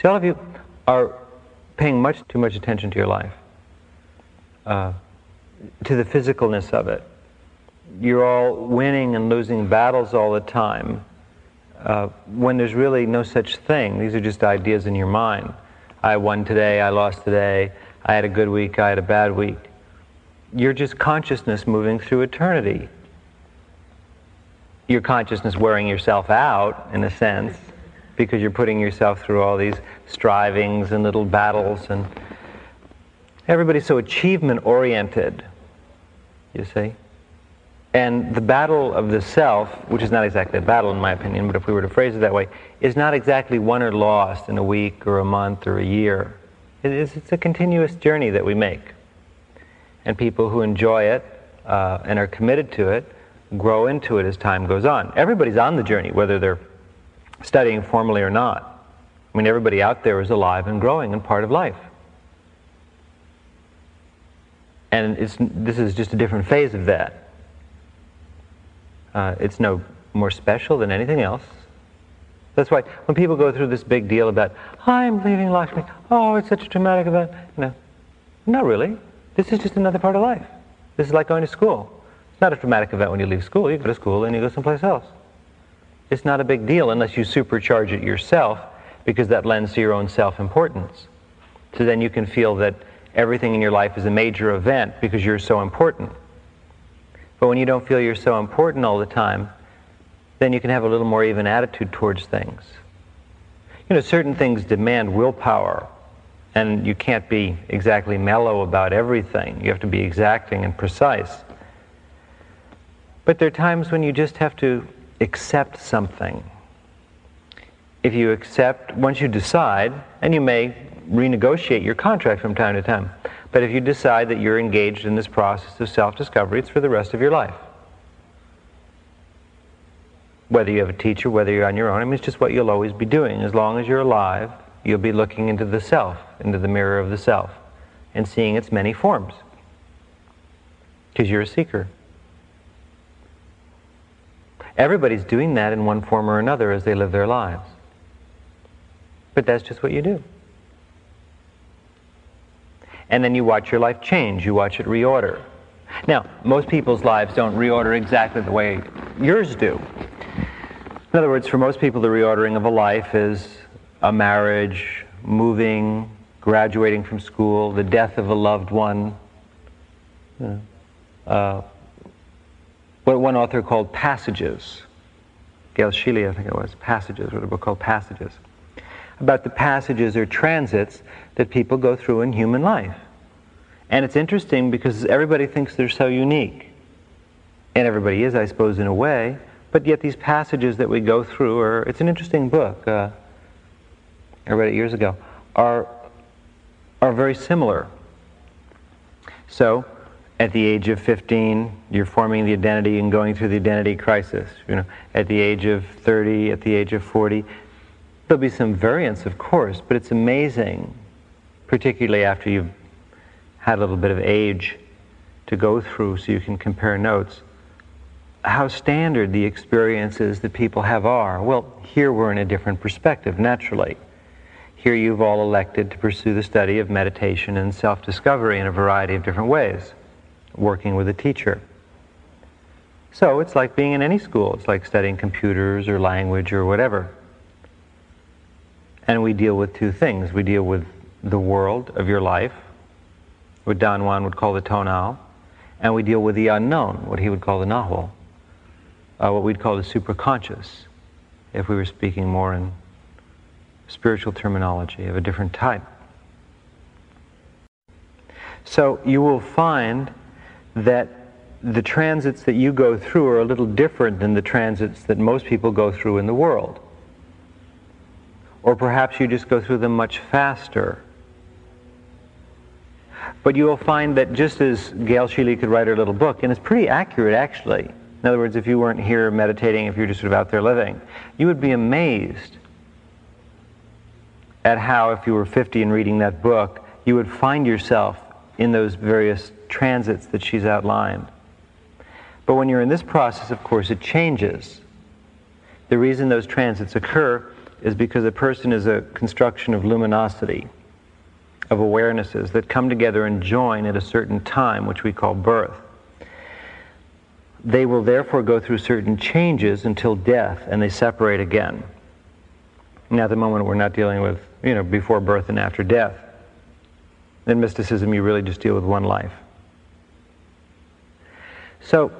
See, all of you are paying much too much attention to your life, uh, to the physicalness of it. You're all winning and losing battles all the time uh, when there's really no such thing. These are just ideas in your mind. I won today, I lost today, I had a good week, I had a bad week. You're just consciousness moving through eternity. Your consciousness wearing yourself out, in a sense, because you're putting yourself through all these strivings and little battles and everybody's so achievement oriented you see? And the battle of the self which is not exactly a battle in my opinion but if we were to phrase it that way is not exactly won or lost in a week or a month or a year. It is, it's a continuous journey that we make. And people who enjoy it uh, and are committed to it grow into it as time goes on. Everybody's on the journey whether they're studying formally or not. I mean, everybody out there is alive and growing and part of life. And this is just a different phase of that. Uh, it's no more special than anything else. That's why when people go through this big deal about, I'm leaving Lakshmi, oh, it's such a traumatic event, you know, not really. This is just another part of life. This is like going to school. It's not a traumatic event when you leave school. You go to school and you go someplace else. It's not a big deal unless you supercharge it yourself because that lends to your own self-importance. So then you can feel that everything in your life is a major event because you're so important. But when you don't feel you're so important all the time, then you can have a little more even attitude towards things. You know, certain things demand willpower, and you can't be exactly mellow about everything. You have to be exacting and precise. But there are times when you just have to accept something. If you accept, once you decide, and you may renegotiate your contract from time to time, but if you decide that you're engaged in this process of self discovery, it's for the rest of your life. Whether you have a teacher, whether you're on your own, I mean, it's just what you'll always be doing. As long as you're alive, you'll be looking into the self, into the mirror of the self, and seeing its many forms. Because you're a seeker. Everybody's doing that in one form or another as they live their lives. But that's just what you do. And then you watch your life change, you watch it reorder. Now, most people's lives don't reorder exactly the way yours do. In other words, for most people, the reordering of a life is a marriage, moving, graduating from school, the death of a loved one, uh, what one author called passages. Gail Sheehy, I think it was, Passages, wrote a book called Passages, about the passages or transits that people go through in human life. And it's interesting because everybody thinks they're so unique. And everybody is, I suppose, in a way. But yet these passages that we go through are, it's an interesting book. Uh, I read it years ago, are, are very similar. So, at the age of 15, you're forming the identity and going through the identity crisis. You know, at the age of 30, at the age of 40, there'll be some variance, of course, but it's amazing, particularly after you've had a little bit of age to go through so you can compare notes, how standard the experiences that people have are. Well, here we're in a different perspective, naturally. Here you've all elected to pursue the study of meditation and self-discovery in a variety of different ways working with a teacher. So it's like being in any school. It's like studying computers or language or whatever. And we deal with two things. We deal with the world of your life, what Don Juan would call the tonal, and we deal with the unknown, what he would call the nahual, uh, what we'd call the superconscious, if we were speaking more in spiritual terminology of a different type. So you will find that the transits that you go through are a little different than the transits that most people go through in the world. Or perhaps you just go through them much faster. But you will find that just as Gail Sheehy could write her little book, and it's pretty accurate actually. In other words, if you weren't here meditating, if you're just sort of out there living, you would be amazed at how, if you were 50 and reading that book, you would find yourself in those various transits that she's outlined. But when you're in this process, of course, it changes. The reason those transits occur is because a person is a construction of luminosity, of awarenesses that come together and join at a certain time, which we call birth. They will therefore go through certain changes until death, and they separate again. Now, at the moment, we're not dealing with, you know, before birth and after death. In mysticism, you really just deal with one life. So,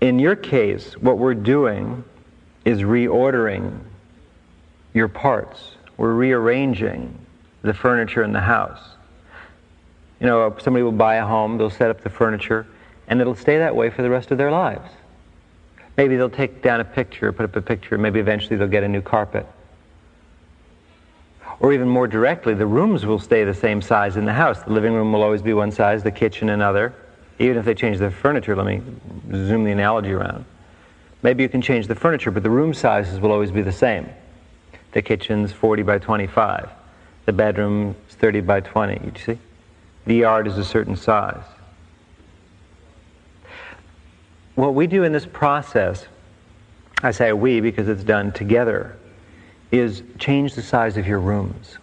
in your case, what we're doing is reordering your parts. We're rearranging the furniture in the house. You know, somebody will buy a home, they'll set up the furniture, and it'll stay that way for the rest of their lives. Maybe they'll take down a picture, put up a picture, maybe eventually they'll get a new carpet. Or even more directly, the rooms will stay the same size in the house. The living room will always be one size, the kitchen another. Even if they change the furniture, let me zoom the analogy around. Maybe you can change the furniture, but the room sizes will always be the same. The kitchen's 40 by 25. The bedroom's 30 by 20. You see? The yard is a certain size. What we do in this process, I say we because it's done together, is change the size of your rooms.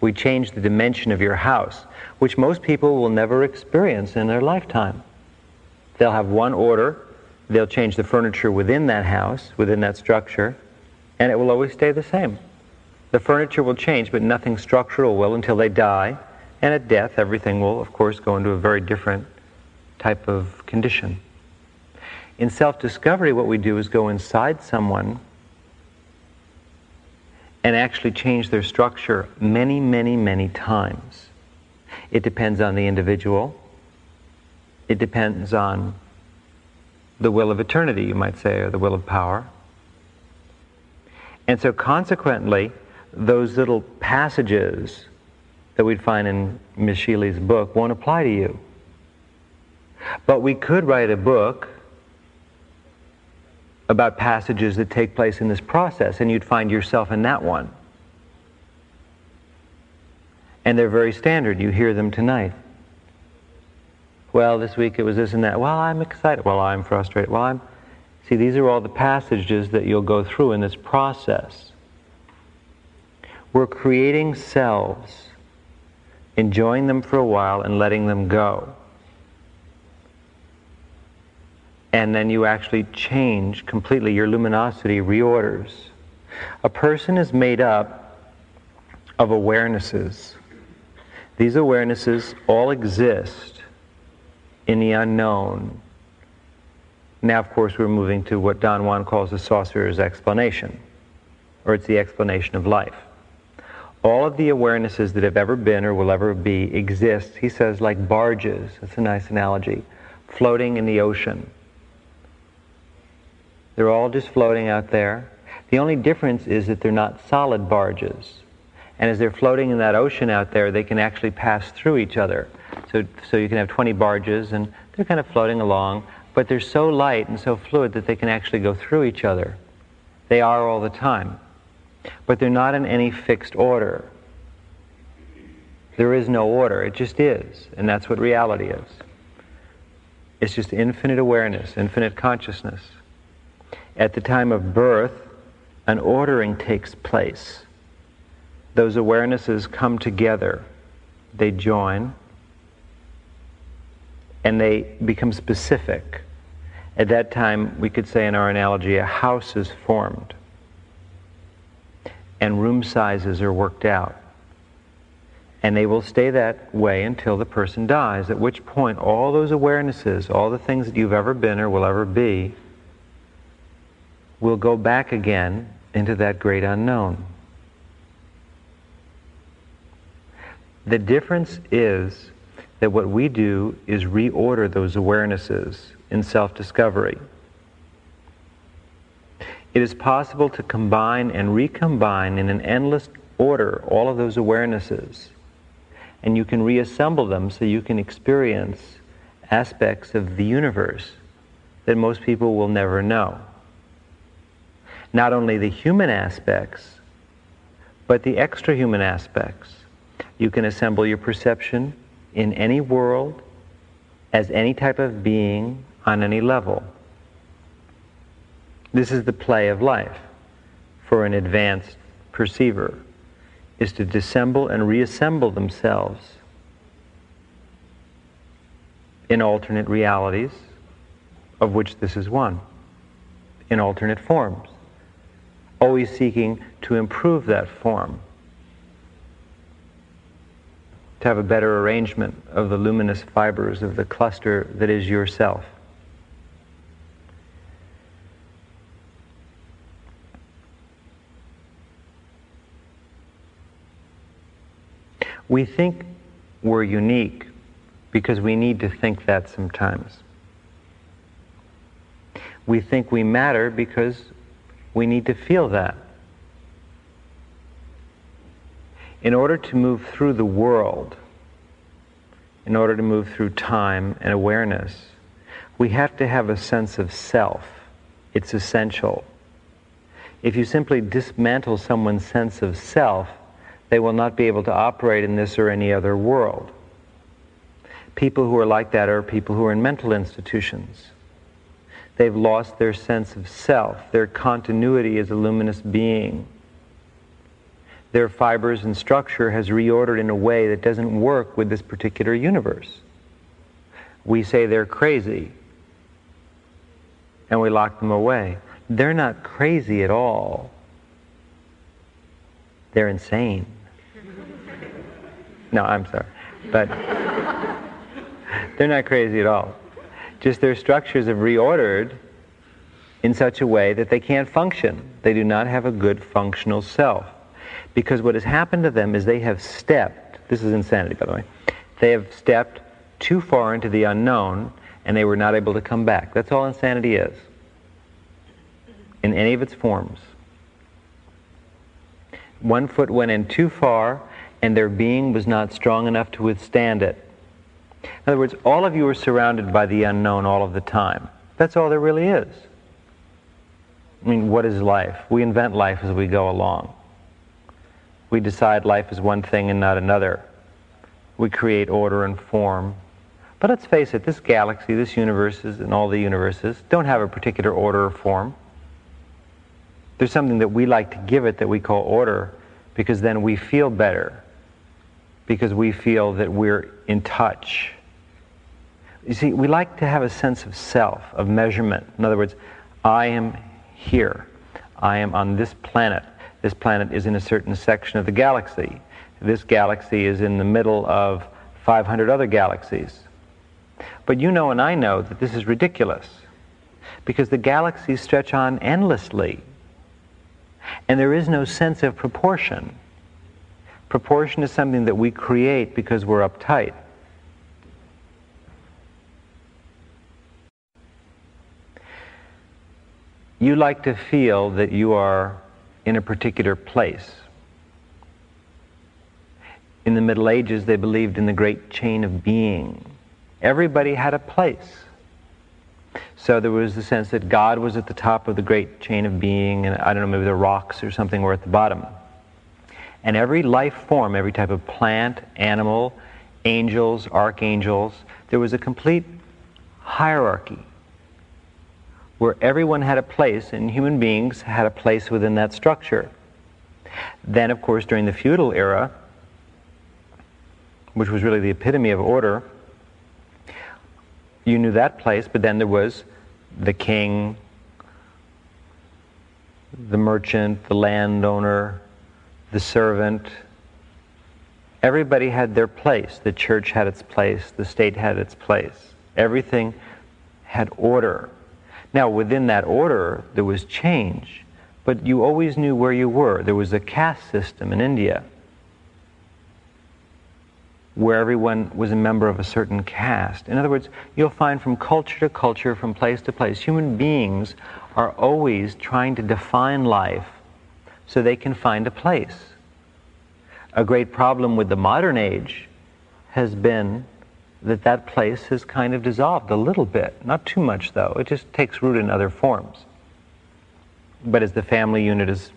We change the dimension of your house, which most people will never experience in their lifetime. They'll have one order, they'll change the furniture within that house, within that structure, and it will always stay the same. The furniture will change, but nothing structural will until they die, and at death, everything will, of course, go into a very different type of condition. In self discovery, what we do is go inside someone and actually change their structure many, many, many times. It depends on the individual. It depends on the will of eternity, you might say, or the will of power. And so, consequently, those little passages that we'd find in Miss Sheehy's book won't apply to you. But we could write a book about passages that take place in this process, and you'd find yourself in that one. And they're very standard. You hear them tonight. Well, this week it was this and that. Well, I'm excited. Well, I'm frustrated. Well, I'm. See, these are all the passages that you'll go through in this process. We're creating selves, enjoying them for a while, and letting them go. And then you actually change completely. Your luminosity reorders. A person is made up of awarenesses. These awarenesses all exist in the unknown. Now, of course, we're moving to what Don Juan calls the sorcerer's explanation, or it's the explanation of life. All of the awarenesses that have ever been or will ever be exist, he says, like barges. That's a nice analogy, floating in the ocean. They're all just floating out there. The only difference is that they're not solid barges. And as they're floating in that ocean out there, they can actually pass through each other. So, so you can have 20 barges and they're kind of floating along, but they're so light and so fluid that they can actually go through each other. They are all the time. But they're not in any fixed order. There is no order, it just is. And that's what reality is. It's just infinite awareness, infinite consciousness at the time of birth, an ordering takes place. Those awarenesses come together, they join, and they become specific. At that time, we could say in our analogy, a house is formed, and room sizes are worked out. And they will stay that way until the person dies, at which point all those awarenesses, all the things that you've ever been or will ever be, will go back again into that great unknown. The difference is that what we do is reorder those awarenesses in self discovery. It is possible to combine and recombine in an endless order all of those awarenesses, and you can reassemble them so you can experience aspects of the universe that most people will never know not only the human aspects, but the extra human aspects. You can assemble your perception in any world as any type of being on any level. This is the play of life for an advanced perceiver, is to dissemble and reassemble themselves in alternate realities, of which this is one, in alternate forms, always seeking to improve that form, to have a better arrangement of the luminous fibers of the cluster that is yourself. We think we're unique because we need to think that sometimes. We think we matter because we need to feel that. In order to move through the world, in order to move through time and awareness, we have to have a sense of self. It's essential. If you simply dismantle someone's sense of self, they will not be able to operate in this or any other world. People who are like that are people who are in mental institutions. They've lost their sense of self, their continuity as a luminous being. Their fibers and structure has reordered in a way that doesn't work with this particular universe. We say they're crazy, and we lock them away. They're not crazy at all. They're insane. No, I'm sorry. But they're not crazy at all. Just their structures have reordered in such a way that they can't function. They do not have a good functional self. Because what has happened to them is they have stepped, this is insanity by the way, they have stepped too far into the unknown and they were not able to come back. That's all insanity is, in any of its forms. One foot went in too far and their being was not strong enough to withstand it. In other words, all of you are surrounded by the unknown all of the time. That's all there really is. I mean, what is life? We invent life as we go along. We decide life is one thing and not another. We create order and form. But let's face it, this galaxy, this universe, and all the universes don't have a particular order or form. There's something that we like to give it that we call order because then we feel better because we feel that we're in touch. You see, we like to have a sense of self, of measurement. In other words, I am here. I am on this planet. This planet is in a certain section of the galaxy. This galaxy is in the middle of 500 other galaxies. But you know and I know that this is ridiculous because the galaxies stretch on endlessly and there is no sense of proportion. Proportion is something that we create because we're uptight. You like to feel that you are in a particular place. In the Middle Ages, they believed in the great chain of being. Everybody had a place. So there was the sense that God was at the top of the great chain of being, and I don't know, maybe the rocks or something were at the bottom. And every life form, every type of plant, animal, angels, archangels, there was a complete hierarchy where everyone had a place and human beings had a place within that structure. Then, of course, during the feudal era, which was really the epitome of order, you knew that place, but then there was the king, the merchant, the landowner, the servant. Everybody had their place. The church had its place. The state had its place. Everything had order. Now, within that order, there was change, but you always knew where you were. There was a caste system in India where everyone was a member of a certain caste. In other words, you'll find from culture to culture, from place to place, human beings are always trying to define life so they can find a place. A great problem with the modern age has been that that place has kind of dissolved a little bit. Not too much, though. It just takes root in other forms. But as the family unit has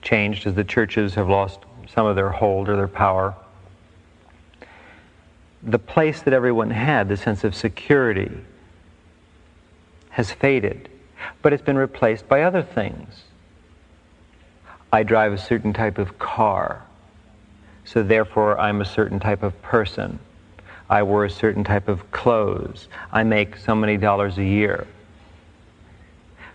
changed, as the churches have lost some of their hold or their power, the place that everyone had, the sense of security, has faded. but it's been replaced by other things. I drive a certain type of car, so therefore I'm a certain type of person. I wear a certain type of clothes. I make so many dollars a year.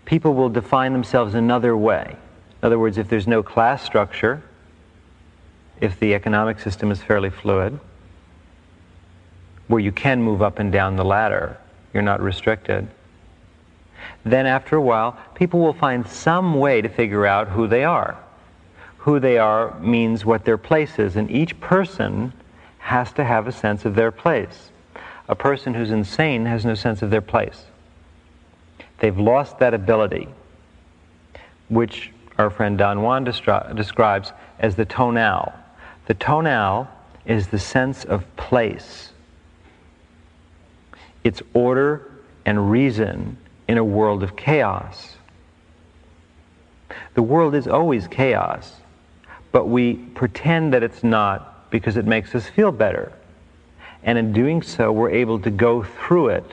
People will define themselves another way. In other words, if there's no class structure, if the economic system is fairly fluid, where you can move up and down the ladder, you're not restricted, then after a while, people will find some way to figure out who they are. Who they are means what their place is, and each person has to have a sense of their place. A person who's insane has no sense of their place. They've lost that ability, which our friend Don Juan destri- describes as the tonal. The tonal is the sense of place. It's order and reason in a world of chaos. The world is always chaos, but we pretend that it's not because it makes us feel better. And in doing so, we're able to go through it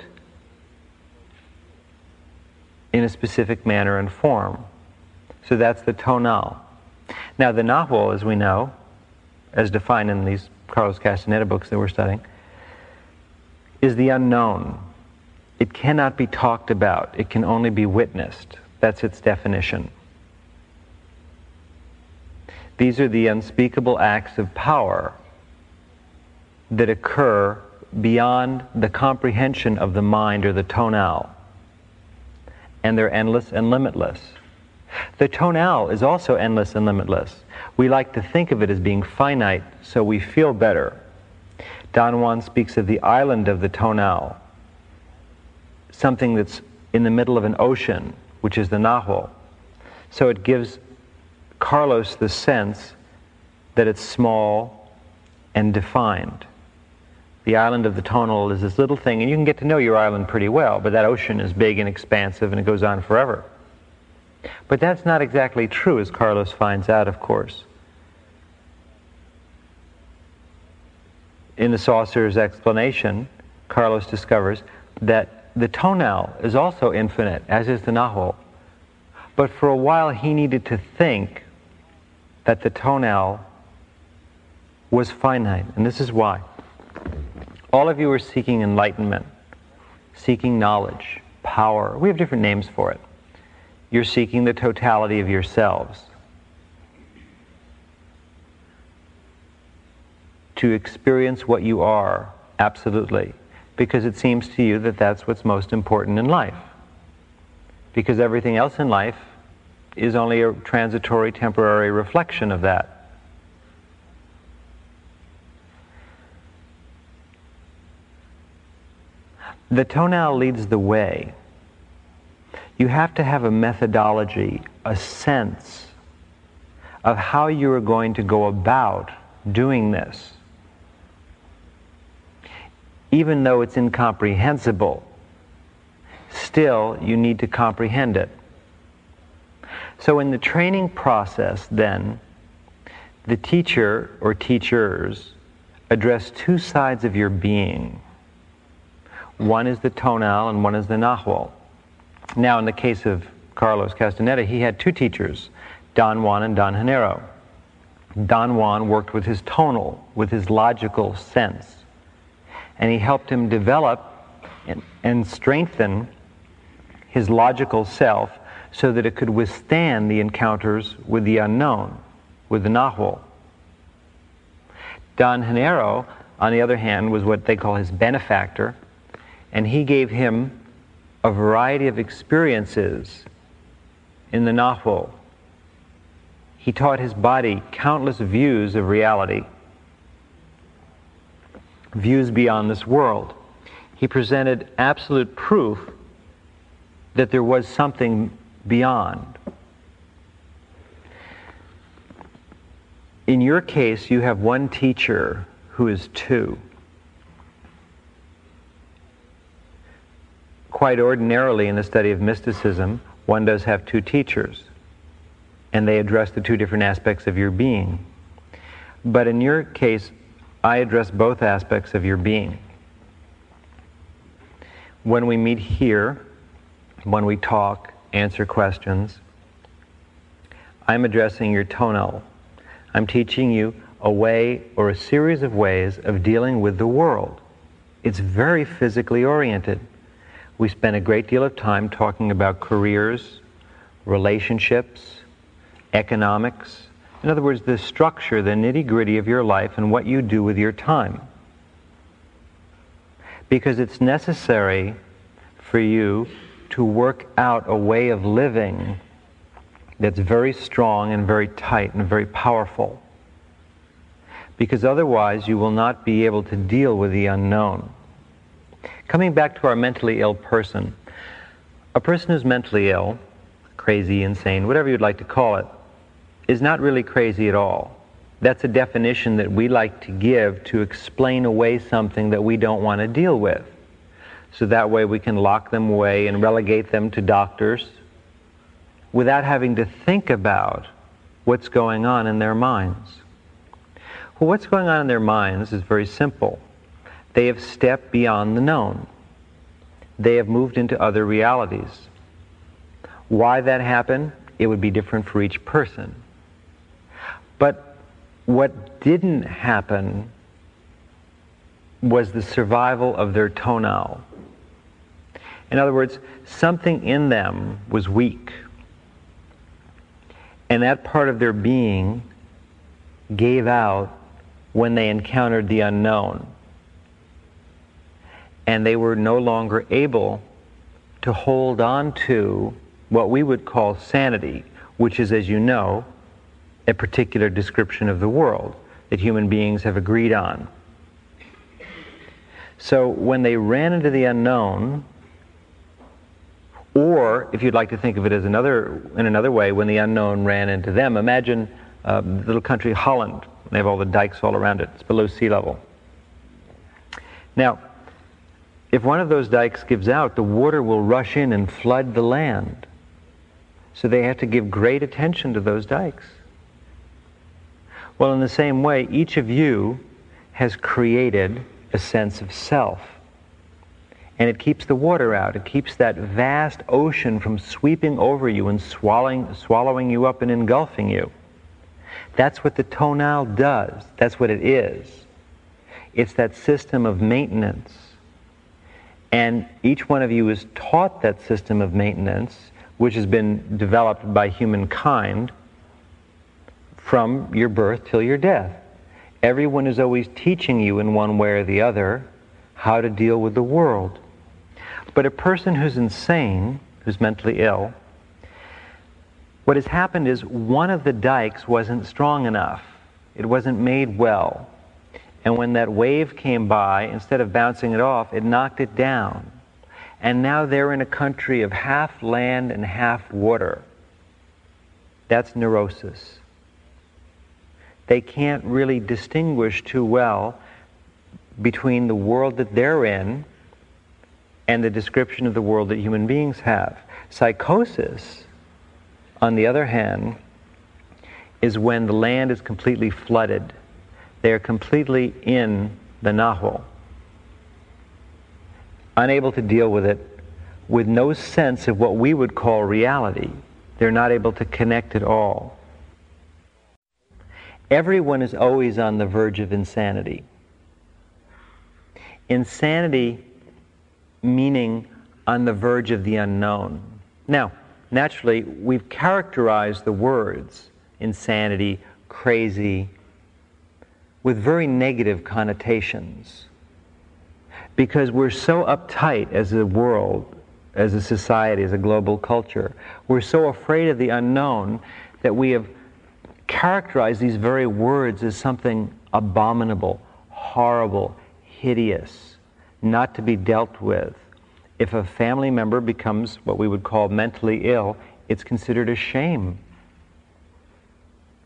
in a specific manner and form. So that's the tonal. Now, the nahual, as we know, as defined in these Carlos Castaneda books that we're studying, is the unknown. It cannot be talked about, it can only be witnessed. That's its definition. These are the unspeakable acts of power that occur beyond the comprehension of the mind or the tonal. And they're endless and limitless. The tonal is also endless and limitless. We like to think of it as being finite, so we feel better. Don Juan speaks of the island of the tonal, something that's in the middle of an ocean, which is the nahual. So it gives Carlos the sense that it's small and defined. The island of the tonal is this little thing, and you can get to know your island pretty well, but that ocean is big and expansive and it goes on forever. But that's not exactly true, as Carlos finds out, of course. In the sorcerer's explanation, Carlos discovers that the tonal is also infinite, as is the nahual. But for a while, he needed to think that the tonal was finite, and this is why. All of you are seeking enlightenment, seeking knowledge, power. We have different names for it. You're seeking the totality of yourselves. To experience what you are, absolutely, because it seems to you that that's what's most important in life. Because everything else in life is only a transitory, temporary reflection of that. The tonal leads the way. You have to have a methodology, a sense of how you are going to go about doing this. Even though it's incomprehensible, still you need to comprehend it. So in the training process, then, the teacher or teachers address two sides of your being. One is the tonal and one is the nahual. Now, in the case of Carlos Castaneda, he had two teachers, Don Juan and Don Genaro. Don Juan worked with his tonal, with his logical sense, and he helped him develop and, and strengthen his logical self so that it could withstand the encounters with the unknown, with the nahual. Don Genaro, on the other hand, was what they call his benefactor, and he gave him a variety of experiences in the nahual. He taught his body countless views of reality, views beyond this world. He presented absolute proof that there was something beyond. In your case, you have one teacher who is two. Quite ordinarily, in the study of mysticism, one does have two teachers, and they address the two different aspects of your being. But in your case, I address both aspects of your being. When we meet here, when we talk, answer questions. I'm addressing your tonal. I'm teaching you a way or a series of ways of dealing with the world. It's very physically oriented. We spend a great deal of time talking about careers, relationships, economics. In other words, the structure, the nitty gritty of your life and what you do with your time. Because it's necessary for you to work out a way of living that's very strong and very tight and very powerful. Because otherwise, you will not be able to deal with the unknown. Coming back to our mentally ill person, a person who's mentally ill, crazy, insane, whatever you'd like to call it, is not really crazy at all. That's a definition that we like to give to explain away something that we don't want to deal with. So that way we can lock them away and relegate them to doctors without having to think about what's going on in their minds. Well, what's going on in their minds is very simple. They have stepped beyond the known. They have moved into other realities. Why that happened, it would be different for each person. But what didn't happen was the survival of their tonal. In other words, something in them was weak. And that part of their being gave out when they encountered the unknown. And they were no longer able to hold on to what we would call sanity, which is, as you know, a particular description of the world that human beings have agreed on. So when they ran into the unknown, or if you'd like to think of it as another in another way, when the unknown ran into them, imagine uh, the little country Holland. They have all the dikes all around it. It's below sea level. Now, if one of those dikes gives out, the water will rush in and flood the land. So they have to give great attention to those dikes. Well, in the same way, each of you has created a sense of self. And it keeps the water out. It keeps that vast ocean from sweeping over you and swallowing, swallowing you up and engulfing you. That's what the tonal does. That's what it is. It's that system of maintenance. And each one of you is taught that system of maintenance, which has been developed by humankind from your birth till your death. Everyone is always teaching you in one way or the other how to deal with the world. But a person who's insane, who's mentally ill, what has happened is one of the dikes wasn't strong enough. It wasn't made well. And when that wave came by, instead of bouncing it off, it knocked it down. And now they're in a country of half land and half water. That's neurosis they can't really distinguish too well between the world that they're in and the description of the world that human beings have. Psychosis, on the other hand, is when the land is completely flooded. They are completely in the Nahual, unable to deal with it, with no sense of what we would call reality. They're not able to connect at all. Everyone is always on the verge of insanity. Insanity meaning on the verge of the unknown. Now, naturally, we've characterized the words insanity, crazy, with very negative connotations. Because we're so uptight as a world, as a society, as a global culture, we're so afraid of the unknown that we have characterized these very words as something abominable, horrible, hideous, not to be dealt with. If a family member becomes what we would call mentally ill, it's considered a shame.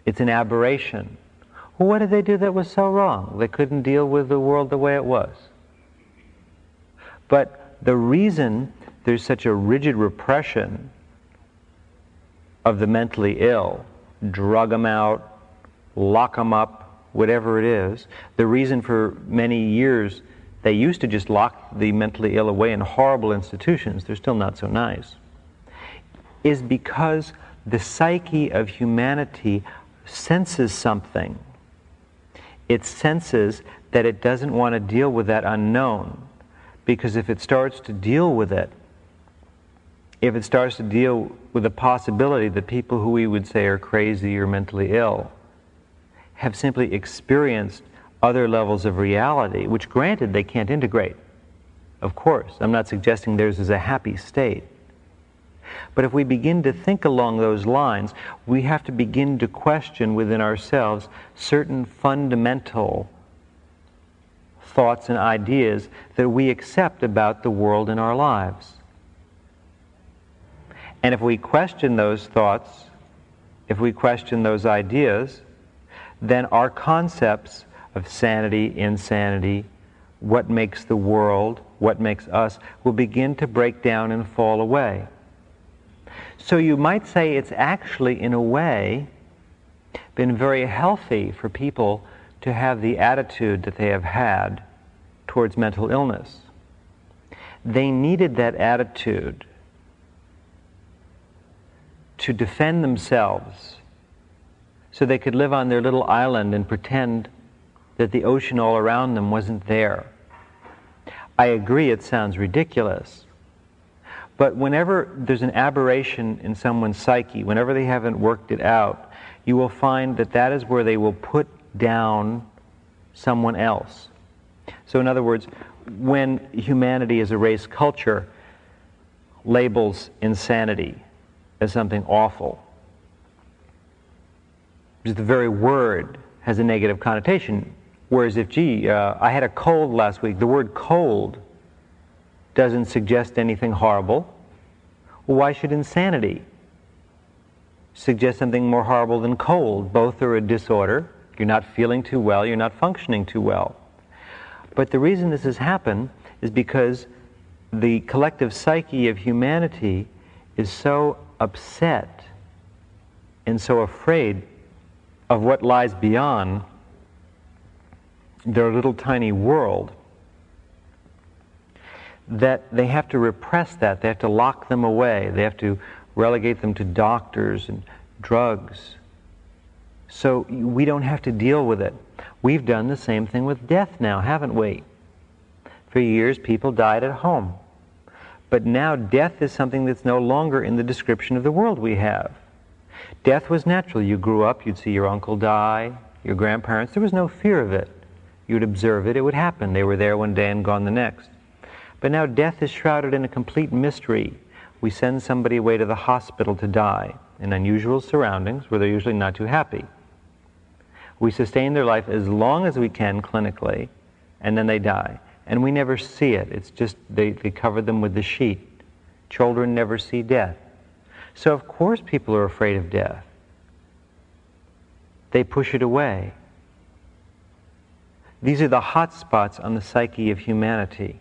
It's an aberration. Well, what did they do that was so wrong? They couldn't deal with the world the way it was. But the reason there's such a rigid repression of the mentally ill drug them out, lock them up, whatever it is. The reason for many years they used to just lock the mentally ill away in horrible institutions, they're still not so nice, is because the psyche of humanity senses something. It senses that it doesn't want to deal with that unknown. Because if it starts to deal with it, if it starts to deal with the possibility that people who we would say are crazy or mentally ill have simply experienced other levels of reality, which granted they can't integrate. Of course, I'm not suggesting theirs is a happy state. But if we begin to think along those lines, we have to begin to question within ourselves certain fundamental thoughts and ideas that we accept about the world in our lives. And if we question those thoughts, if we question those ideas, then our concepts of sanity, insanity, what makes the world, what makes us, will begin to break down and fall away. So you might say it's actually, in a way, been very healthy for people to have the attitude that they have had towards mental illness. They needed that attitude to defend themselves so they could live on their little island and pretend that the ocean all around them wasn't there. I agree it sounds ridiculous. But whenever there's an aberration in someone's psyche, whenever they haven't worked it out, you will find that that is where they will put down someone else. So, in other words, when humanity as a race culture labels insanity as something awful, just the very word has a negative connotation. Whereas if, gee, uh, I had a cold last week, the word cold doesn't suggest anything horrible. Why should insanity suggest something more horrible than cold? Both are a disorder. You're not feeling too well, you're not functioning too well. But the reason this has happened is because the collective psyche of humanity is so upset and so afraid of what lies beyond their little tiny world that they have to repress that. They have to lock them away. They have to relegate them to doctors and drugs. So we don't have to deal with it. We've done the same thing with death now, haven't we? For years, people died at home. But now death is something that's no longer in the description of the world we have. Death was natural. You grew up, you'd see your uncle die, your grandparents. There was no fear of it. You'd observe it, it would happen. They were there one day and gone the next. But now death is shrouded in a complete mystery. We send somebody away to the hospital to die in unusual surroundings where they're usually not too happy. We sustain their life as long as we can clinically, and then they die. And we never see it. It's just they, they cover them with the sheet. Children never see death. So, of course, people are afraid of death. They push it away. These are the hot spots on the psyche of humanity.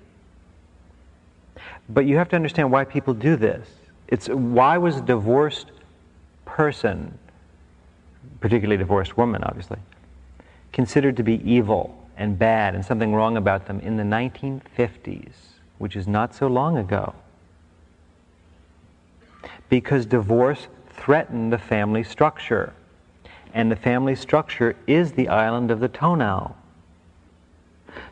But you have to understand why people do this. It's why was a divorced person, particularly divorced woman, obviously, considered to be evil and bad and something wrong about them in the 1950s, which is not so long ago. Because divorce threatened the family structure. And the family structure is the island of the tonal.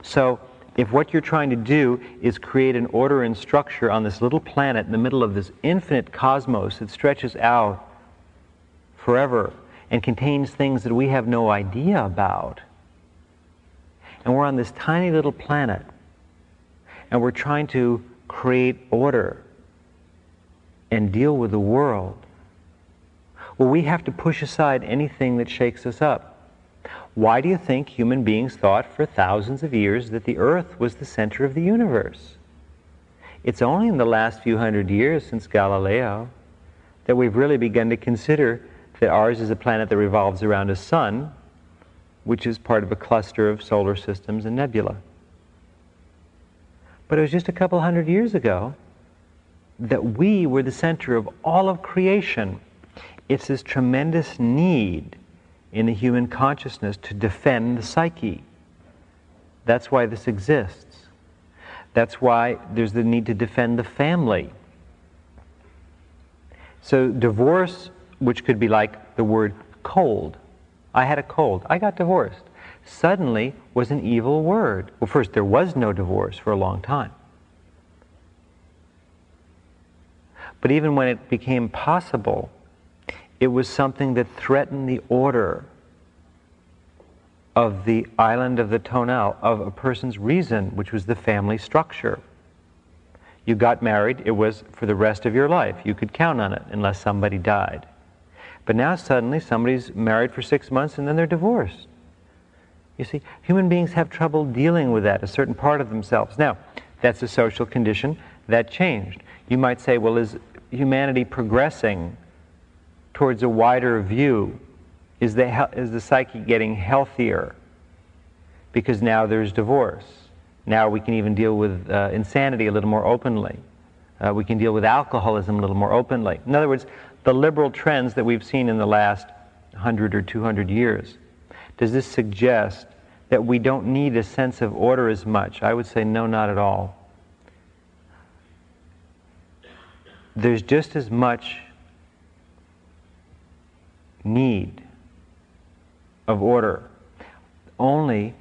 So if what you're trying to do is create an order and structure on this little planet in the middle of this infinite cosmos that stretches out forever and contains things that we have no idea about, and we're on this tiny little planet, and we're trying to create order and deal with the world, well, we have to push aside anything that shakes us up. Why do you think human beings thought for thousands of years that the Earth was the center of the universe? It's only in the last few hundred years since Galileo that we've really begun to consider that ours is a planet that revolves around a sun, which is part of a cluster of solar systems and nebula. But it was just a couple hundred years ago that we were the center of all of creation. It's this tremendous need in the human consciousness to defend the psyche. That's why this exists. That's why there's the need to defend the family. So divorce, which could be like the word cold. I had a cold. I got divorced. Suddenly was an evil word. Well, first, there was no divorce for a long time. But even when it became possible, it was something that threatened the order of the island of the tonal, of a person's reason, which was the family structure. You got married, it was for the rest of your life. You could count on it unless somebody died. But now suddenly somebody's married for six months and then they're divorced. You see, human beings have trouble dealing with that, a certain part of themselves. Now, that's a social condition that changed. You might say, well, is humanity progressing towards a wider view is the, is the psyche getting healthier? Because now there's divorce. Now we can even deal with uh, insanity a little more openly. Uh, we can deal with alcoholism a little more openly. In other words, the liberal trends that we've seen in the last 100 or 200 years, does this suggest that we don't need a sense of order as much? I would say no, not at all. There's just as much need of order. Only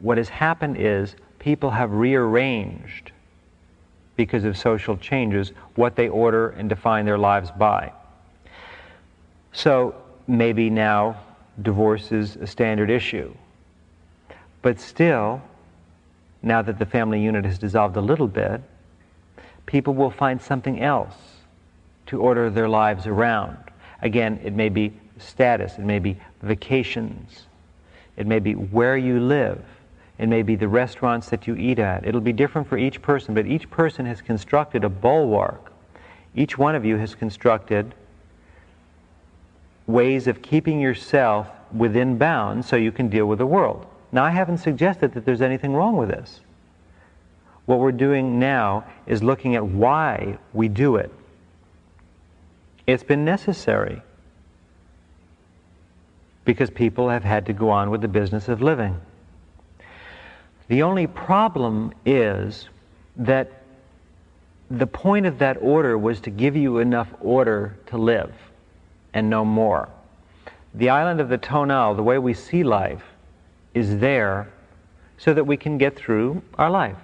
what has happened is people have rearranged because of social changes what they order and define their lives by. So maybe now divorce is a standard issue. But still, now that the family unit has dissolved a little bit, people will find something else to order their lives around. Again, it may be status, it may be vacations, it may be where you live, it may be the restaurants that you eat at. It'll be different for each person, but each person has constructed a bulwark. Each one of you has constructed ways of keeping yourself within bounds so you can deal with the world. Now, I haven't suggested that there's anything wrong with this. What we're doing now is looking at why we do it. It's been necessary because people have had to go on with the business of living. The only problem is that the point of that order was to give you enough order to live and no more. The island of the tonal, the way we see life, is there so that we can get through our life.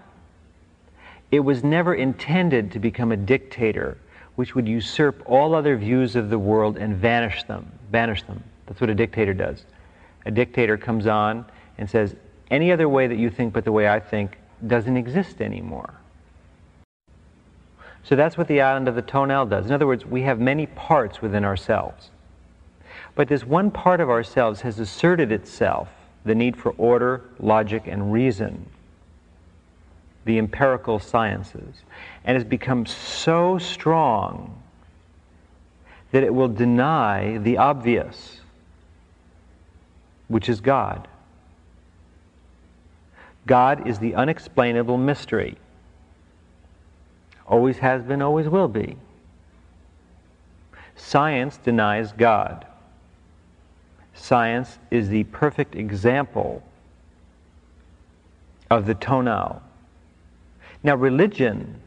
It was never intended to become a dictator which would usurp all other views of the world and vanish them, banish them. That's what a dictator does. A dictator comes on and says, any other way that you think but the way I think doesn't exist anymore. So that's what the island of the tonal does. In other words, we have many parts within ourselves. But this one part of ourselves has asserted itself, the need for order, logic, and reason, the empirical sciences, and has become so strong that it will deny the obvious which is God. God is the unexplainable mystery. Always has been, always will be. Science denies God. Science is the perfect example of the tonal. Now, religion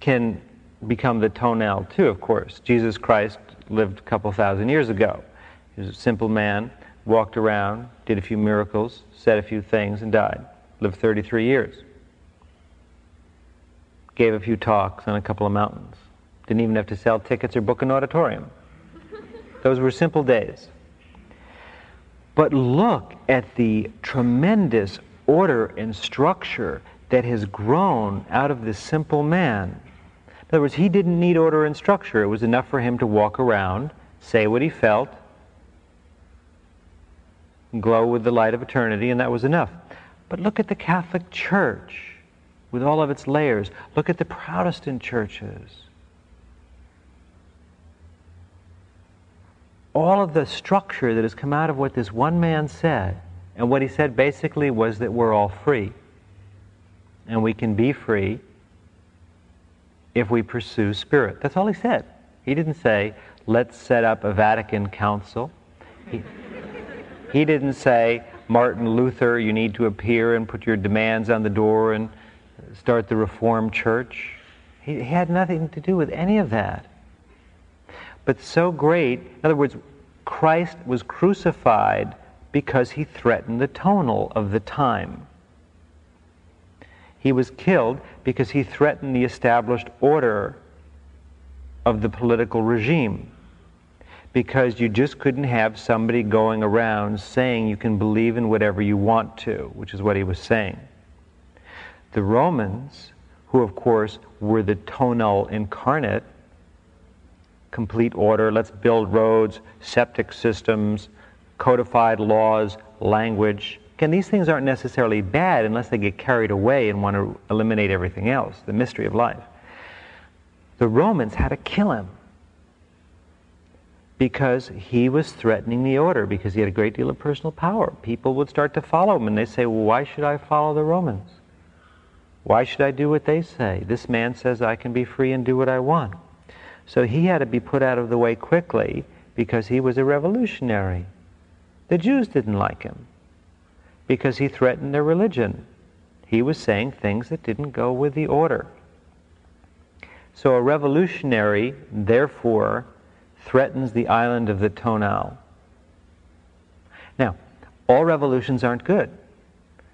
can become the tonal too, of course. Jesus Christ lived a couple thousand years ago. He was a simple man walked around, did a few miracles, said a few things, and died. Lived 33 years. Gave a few talks on a couple of mountains. Didn't even have to sell tickets or book an auditorium. Those were simple days. But look at the tremendous order and structure that has grown out of this simple man. In other words, he didn't need order and structure. It was enough for him to walk around, say what he felt, glow with the light of eternity, and that was enough. But look at the Catholic Church with all of its layers. Look at the Protestant churches. All of the structure that has come out of what this one man said, and what he said basically was that we're all free. And we can be free if we pursue spirit. That's all he said. He didn't say, let's set up a Vatican Council. He, he didn't say, Martin Luther, you need to appear and put your demands on the door and start the Reformed Church. He, he had nothing to do with any of that. but so great. In other words, Christ was crucified because he threatened the tonal of the time. He was killed because he threatened the established order of the political regime. Because you just couldn't have somebody going around saying you can believe in whatever you want to, which is what he was saying. The Romans, who of course were the tonal incarnate, complete order, let's build roads, septic systems, codified laws, language, Again, these things aren't necessarily bad unless they get carried away and want to eliminate everything else, the mystery of life. The Romans had to kill him because he was threatening the order, because he had a great deal of personal power. People would start to follow him and they say, well, why should I follow the Romans? Why should I do what they say? This man says I can be free and do what I want. So he had to be put out of the way quickly because he was a revolutionary. The Jews didn't like him because he threatened their religion. He was saying things that didn't go with the order. So a revolutionary, therefore, threatens the island of the tonal. Now, all revolutions aren't good.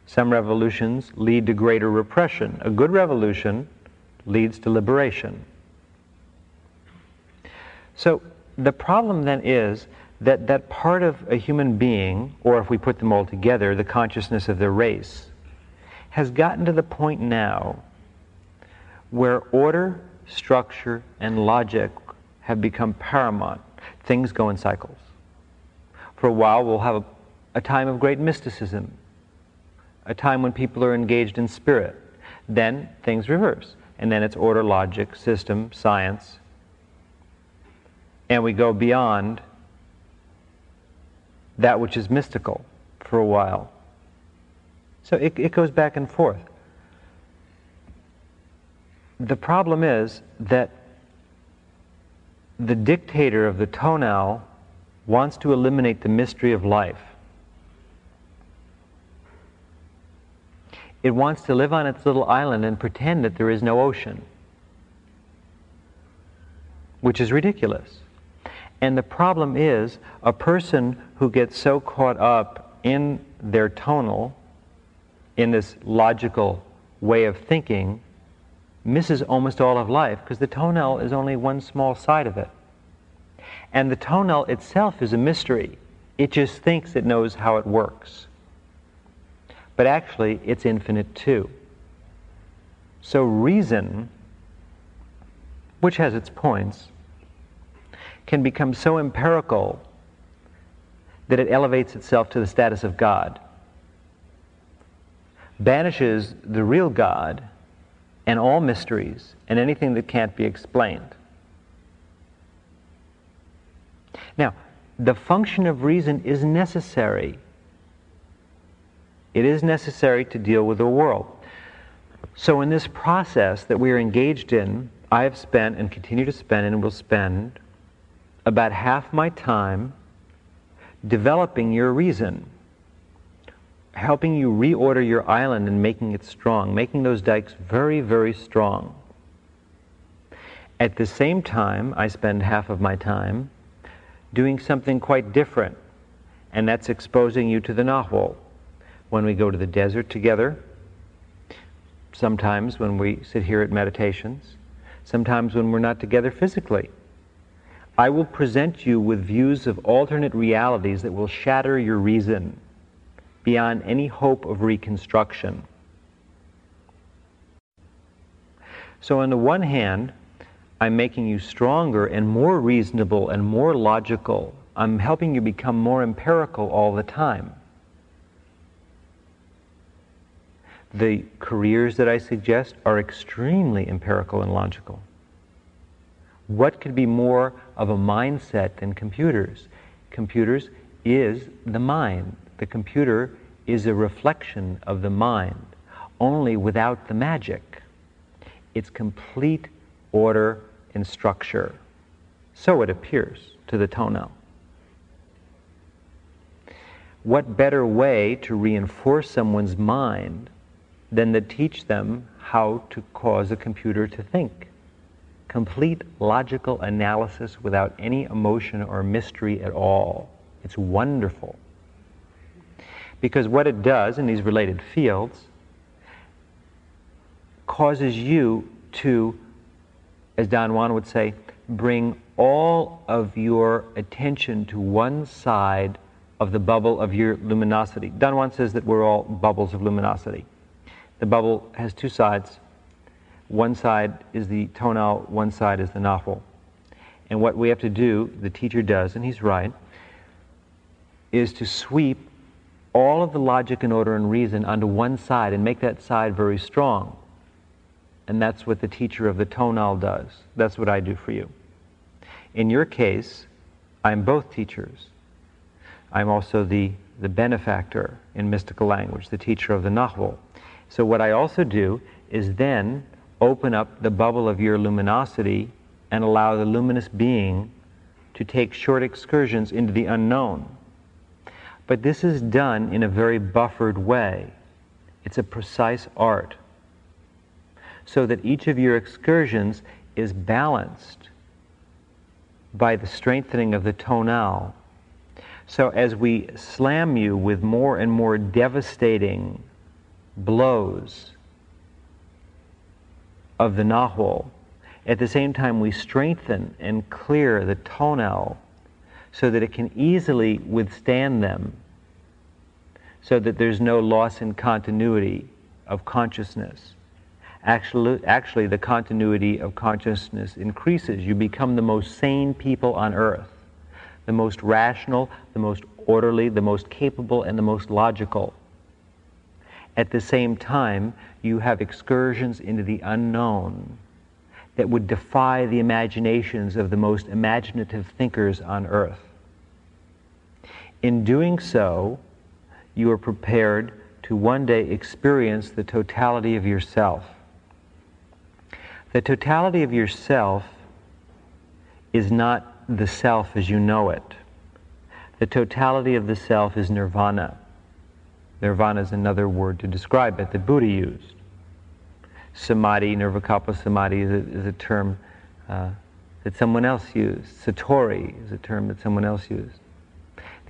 Some revolutions lead to greater repression. A good revolution leads to liberation. So the problem then is that that part of a human being, or if we put them all together, the consciousness of the race, has gotten to the point now where order, structure, and logic have become paramount. Things go in cycles. For a while, we'll have a, a time of great mysticism, a time when people are engaged in spirit. Then things reverse. And then it's order, logic, system, science. And we go beyond that which is mystical for a while. So it, it goes back and forth. The problem is that the dictator of the tonal wants to eliminate the mystery of life. It wants to live on its little island and pretend that there is no ocean, which is ridiculous. And the problem is a person who gets so caught up in their tonal, in this logical way of thinking, misses almost all of life because the tonal is only one small side of it. And the tonal itself is a mystery. It just thinks it knows how it works. But actually, it's infinite too. So reason, which has its points, can become so empirical that it elevates itself to the status of God, banishes the real God and all mysteries and anything that can't be explained. Now, the function of reason is necessary. It is necessary to deal with the world. So, in this process that we are engaged in, I have spent and continue to spend and will spend about half my time developing your reason, helping you reorder your island and making it strong, making those dikes very, very strong. At the same time, I spend half of my time doing something quite different, and that's exposing you to the Nahual. When we go to the desert together, sometimes when we sit here at meditations, sometimes when we're not together physically. I will present you with views of alternate realities that will shatter your reason beyond any hope of reconstruction. So, on the one hand, I'm making you stronger and more reasonable and more logical. I'm helping you become more empirical all the time. The careers that I suggest are extremely empirical and logical. What could be more of a mindset than computers? Computers is the mind. The computer is a reflection of the mind, only without the magic. It's complete order and structure. So it appears to the tonal. What better way to reinforce someone's mind than to teach them how to cause a computer to think? complete logical analysis without any emotion or mystery at all. It's wonderful. Because what it does in these related fields causes you to, as Don Juan would say, bring all of your attention to one side of the bubble of your luminosity. Don Juan says that we're all bubbles of luminosity. The bubble has two sides. One side is the tonal, one side is the nahual. And what we have to do, the teacher does, and he's right, is to sweep all of the logic and order and reason onto one side and make that side very strong. And that's what the teacher of the tonal does. That's what I do for you. In your case, I'm both teachers. I'm also the, the benefactor in mystical language, the teacher of the nahual. So what I also do is then open up the bubble of your luminosity and allow the luminous being to take short excursions into the unknown. But this is done in a very buffered way. It's a precise art so that each of your excursions is balanced by the strengthening of the tonal. So as we slam you with more and more devastating blows of the nahual, at the same time we strengthen and clear the tonal so that it can easily withstand them, so that there's no loss in continuity of consciousness actually, actually the continuity of consciousness increases. You become the most sane people on earth, the most rational, the most orderly, the most capable, and the most logical. At the same time, you have excursions into the unknown that would defy the imaginations of the most imaginative thinkers on earth. In doing so, you are prepared to one day experience the totality of yourself the totality of yourself is not the self as you know it. The totality of the self is nirvana. Nirvana is another word to describe it that Buddha used. Samadhi, nirvikalpa samadhi, is a, is a term uh, that someone else used. Satori is a term that someone else used.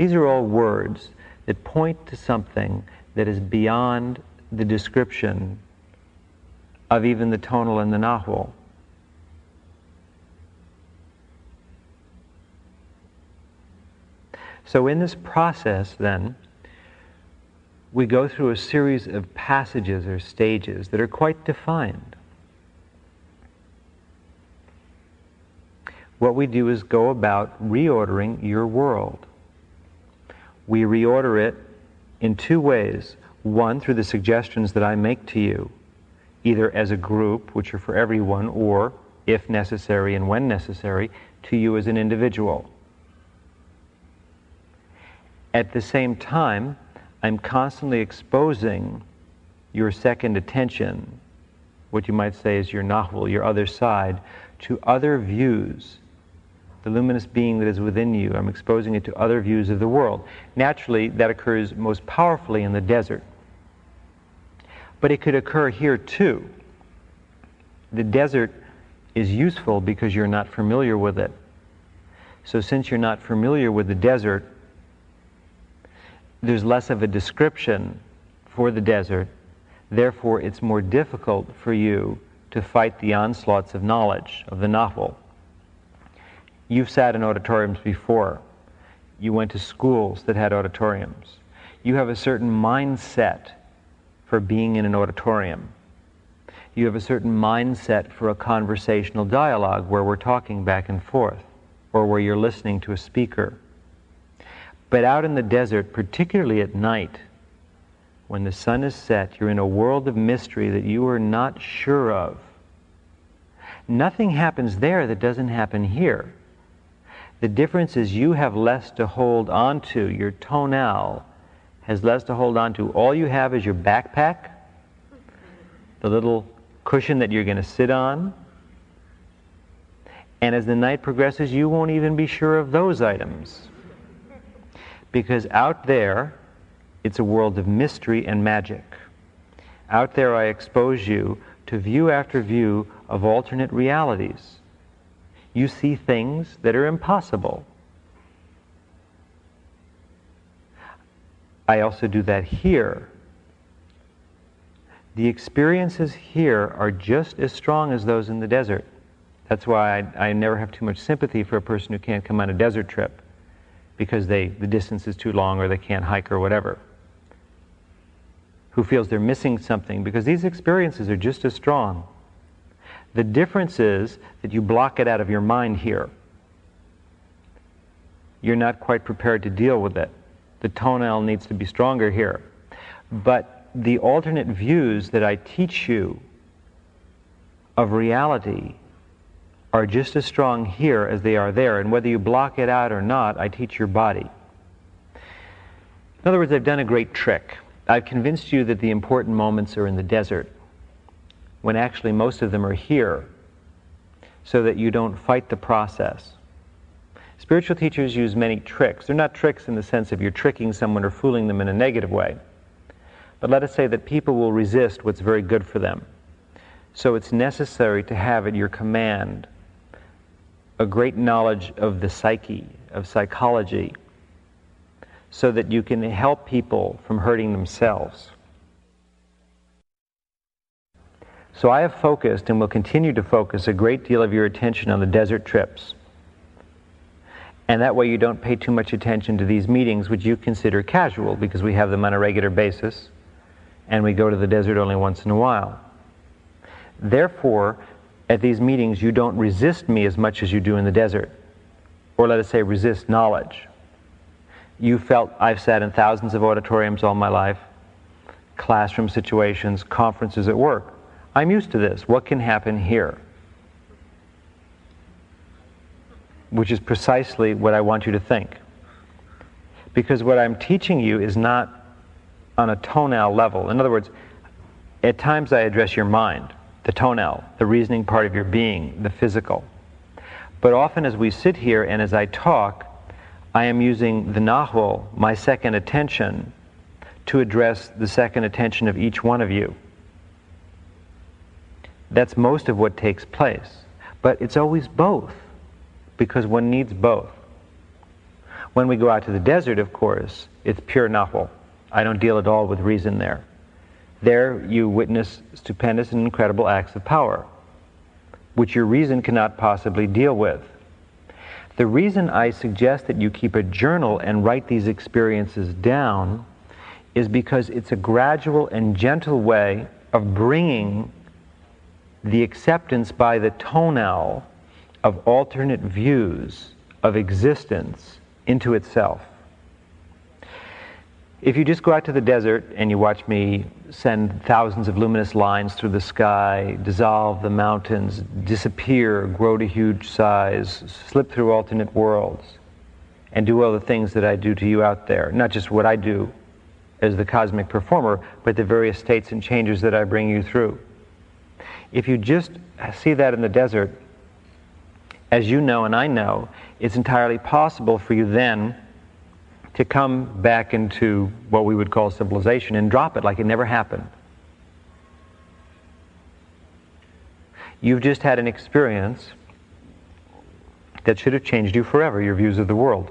These are all words that point to something that is beyond the description of even the tonal and the nahual. So, in this process, then, we go through a series of passages or stages that are quite defined. What we do is go about reordering your world. We reorder it in two ways. One, through the suggestions that I make to you either as a group, which are for everyone, or, if necessary and when necessary, to you as an individual. At the same time, I'm constantly exposing your second attention, what you might say is your nahual, your other side, to other views. The luminous being that is within you, I'm exposing it to other views of the world. Naturally, that occurs most powerfully in the desert but it could occur here too. The desert is useful because you're not familiar with it. So, since you're not familiar with the desert, there's less of a description for the desert. Therefore, it's more difficult for you to fight the onslaughts of knowledge, of the nahual. You've sat in auditoriums before. You went to schools that had auditoriums. You have a certain mindset for being in an auditorium. You have a certain mindset for a conversational dialogue where we're talking back and forth, or where you're listening to a speaker. But out in the desert, particularly at night, when the sun is set, you're in a world of mystery that you are not sure of. Nothing happens there that doesn't happen here. The difference is you have less to hold on to, your tonal, has less to hold on to. All you have is your backpack, the little cushion that you're going to sit on. And as the night progresses, you won't even be sure of those items. Because out there, it's a world of mystery and magic. Out there, I expose you to view after view of alternate realities You see things that are impossible. I also do that here. The experiences here are just as strong as those in the desert. That's why I, I, never have too much sympathy for a person who can't come on a desert trip because they, the distance is too long or they can't hike or whatever. Who feels they're missing something because these experiences are just as strong. The difference is that you block it out of your mind here. You're not quite prepared to deal with it. The tonal needs to be stronger here. But the alternate views that I teach you of reality are just as strong here as they are there. And whether you block it out or not, I teach your body. In other words, I've done a great trick. I've convinced you that the important moments are in the desert, when actually most of them are here, so that you don't fight the process. Spiritual teachers use many tricks. They're not tricks in the sense of you're tricking someone or fooling them in a negative way. But let us say that people will resist what's very good for them. So it's necessary to have at your command a great knowledge of the psyche, of psychology, so that you can help people from hurting themselves. So I have focused and will continue to focus a great deal of your attention on the desert trips. And that way you don't pay too much attention to these meetings, which you consider casual because we have them on a regular basis and we go to the desert only once in a while. Therefore, at these meetings, you don't resist me as much as you do in the desert. Or let us say, resist knowledge. You felt I've sat in thousands of auditoriums all my life, classroom situations, conferences at work. I'm used to this. What can happen here? Which is precisely what I want you to think. Because what I'm teaching you is not on a tonal level. In other words, at times I address your mind the tonal, the reasoning part of your being, the physical. But often as we sit here and as I talk, I am using the nahual, my second attention, to address the second attention of each one of you. That's most of what takes place. But it's always both, because one needs both. When we go out to the desert, of course, it's pure nahual. I don't deal at all with reason there. There you witness stupendous and incredible acts of power, which your reason cannot possibly deal with. The reason I suggest that you keep a journal and write these experiences down is because it's a gradual and gentle way of bringing the acceptance by the tonal of alternate views of existence into itself. If you just go out to the desert and you watch me send thousands of luminous lines through the sky, dissolve the mountains, disappear, grow to huge size, slip through alternate worlds, and do all the things that I do to you out there, not just what I do as the cosmic performer, but the various states and changes that I bring you through. If you just see that in the desert, as you know and I know, it's entirely possible for you then to come back into what we would call civilization and drop it like it never happened. You've just had an experience that should have changed you forever, your views of the world.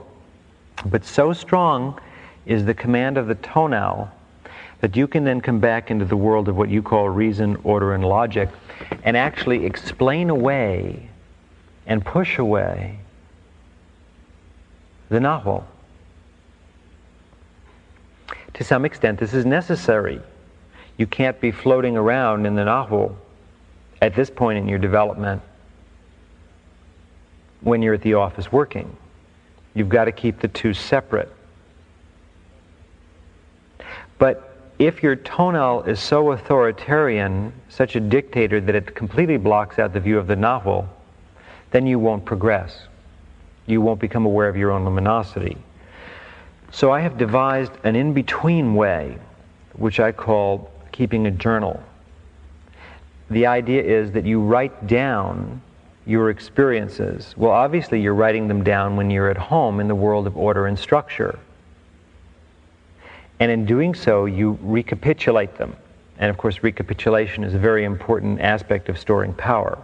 But so strong is the command of the tonal that you can then come back into the world of what you call reason, order, and logic and actually explain away and push away the nahual to some extent, this is necessary. You can't be floating around in the nahual at this point in your development when you're at the office working. You've got to keep the two separate. But if your tonal is so authoritarian, such a dictator that it completely blocks out the view of the nahual, then you won't progress. You won't become aware of your own luminosity. So I have devised an in between way, which I call keeping a journal. The idea is that you write down your experiences. Well, obviously, you're writing them down when you're at home in the world of order and structure. And in doing so, you recapitulate them. And of course, recapitulation is a very important aspect of storing power.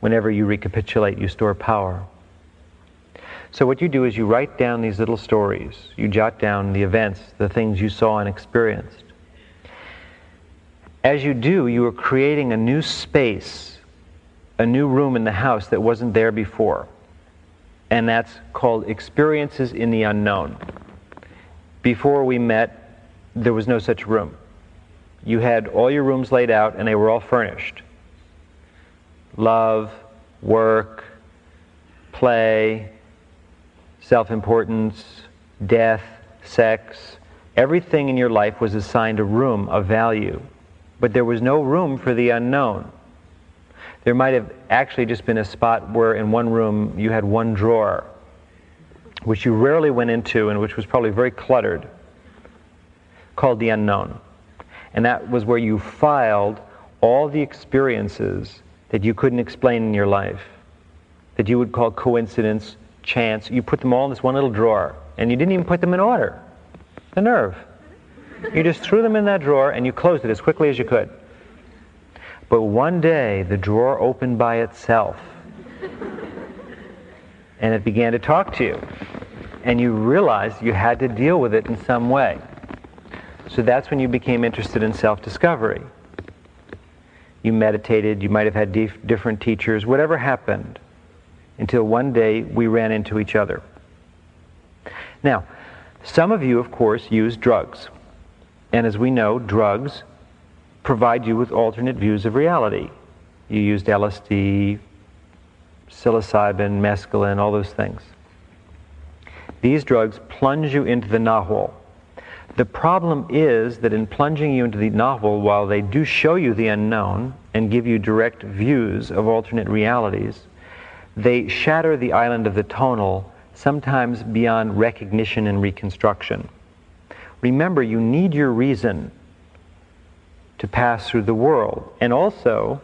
Whenever you recapitulate, you store power. So what you do is you write down these little stories. You jot down the events, the things you saw and experienced. As you do, you are creating a new space, a new room in the house that wasn't there before. And that's called experiences in the unknown. Before we met, there was no such room. You had all your rooms laid out and they were all furnished. Love, work, play, self importance, death, sex, everything in your life was assigned a room of value. But there was no room for the unknown. There might have actually just been a spot where in one room you had one drawer, which you rarely went into and which was probably very cluttered, called the unknown. And that was where you filed all the experiences that you couldn't explain in your life, that you would call coincidence, chance. You put them all in this one little drawer, and you didn't even put them in order. The nerve. You just threw them in that drawer and you closed it as quickly as you could. But one day, the drawer opened by itself. And it began to talk to you. And you realized you had to deal with it in some way. So that's when you became interested in self discovery. You meditated, you might have had dif- different teachers, whatever happened, until one day we ran into each other. Now, some of you, of course, use drugs. And as we know, drugs provide you with alternate views of reality. You used LSD, psilocybin, mescaline, all those things. These drugs plunge you into the nahual. The problem is that in plunging you into the nahual, while they do show you the unknown and give you direct views of alternate realities, they shatter the island of the tonal, sometimes beyond recognition and reconstruction. Remember, you need your reason to pass through the world and also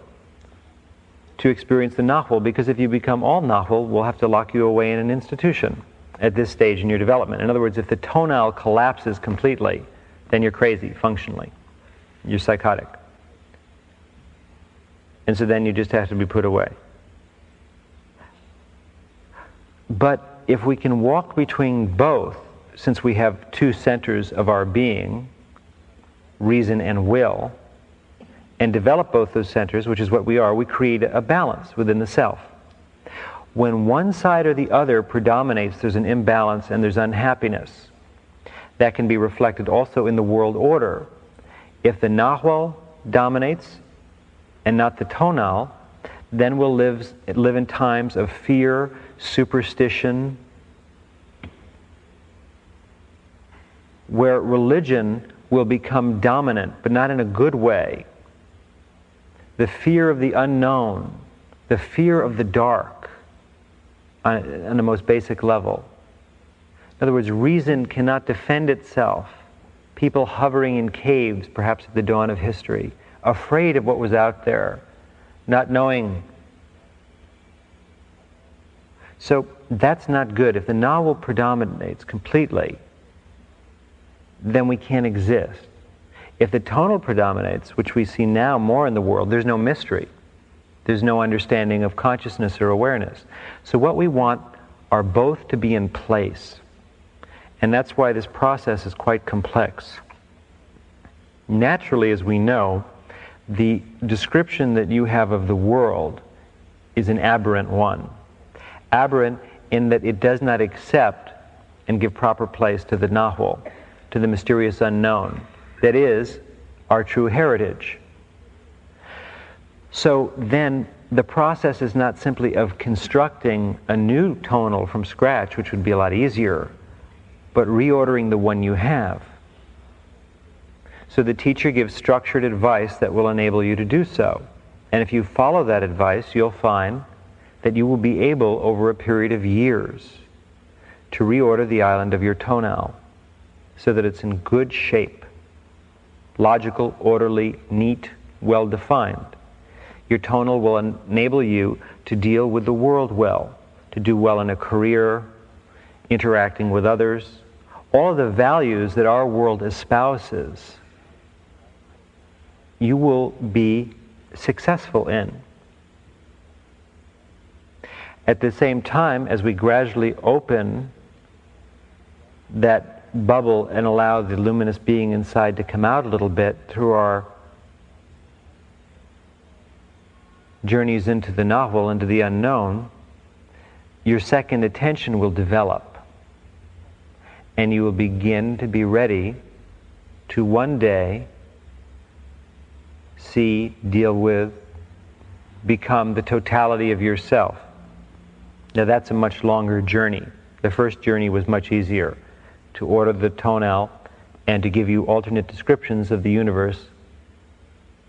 to experience the nahual, because if you become all nahual, we'll have to lock you away in an institution at this stage in your development. In other words, if the tonal collapses completely, then you're crazy functionally. You're psychotic. And so then you just have to be put away. But if we can walk between both, since we have two centers of our being, reason and will, and develop both those centers, which is what we are, we create a balance within the self. When one side or the other predominates, there's an imbalance and there's unhappiness. That can be reflected also in the world order. If the Nahual dominates and not the Tonal, then we'll live, live in times of fear, superstition, where religion will become dominant, but not in a good way. The fear of the unknown, the fear of the dark, on, on the most basic level. In other words, reason cannot defend itself. People hovering in caves, perhaps at the dawn of history, afraid of what was out there, not knowing. So that's not good. If the nahual predominates completely, then we can't exist. If the tonal predominates, which we see now more in the world, there's no mystery. There's no understanding of consciousness or awareness. So, what we want are both to be in place. And that's why this process is quite complex. Naturally, as we know, the description that you have of the world is an aberrant one. Aberrant in that it does not accept and give proper place to the Nahual to the mysterious unknown that is our true heritage. So then the process is not simply of constructing a new tonal from scratch, which would be a lot easier, but reordering the one you have. So the teacher gives structured advice that will enable you to do so. And if you follow that advice, you'll find that you will be able, over a period of years, to reorder the island of your tonal so that it's in good shape logical, orderly, neat, well defined. Your tonal will enable you to deal with the world well, to do well in a career, interacting with others, all the values that our world espouses, you will be successful in. At the same time, as we gradually open that bubble and allow the luminous being inside to come out a little bit through our journeys into the nahual, into the unknown, your second attention will develop. And you will begin to be ready to one day see, deal with, become the totality of yourself. Now that's a much longer journey. The first journey was much easier to order the tonal and to give you alternate descriptions of the universe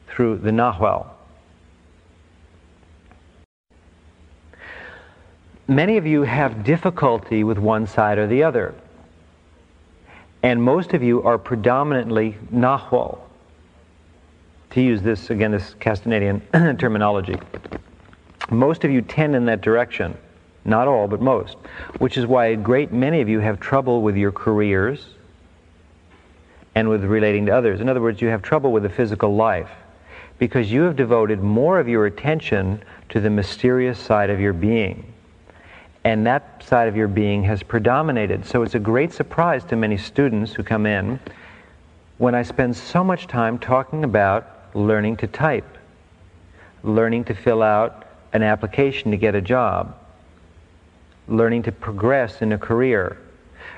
through the Nahual. Many of you have difficulty with one side or the other. And most of you are predominantly Nahual. To use this, again, this Castanedian terminology. Most of you tend in that direction. Not all, but most. Which is why a great many of you have trouble with your careers and with relating to others. In other words, you have trouble with the physical life because you have devoted more of your attention to the mysterious side of your being. And that side of your being has predominated. So it's a great surprise to many students who come in when I spend so much time talking about learning to type, learning to fill out an application to get a job, learning to progress in a career.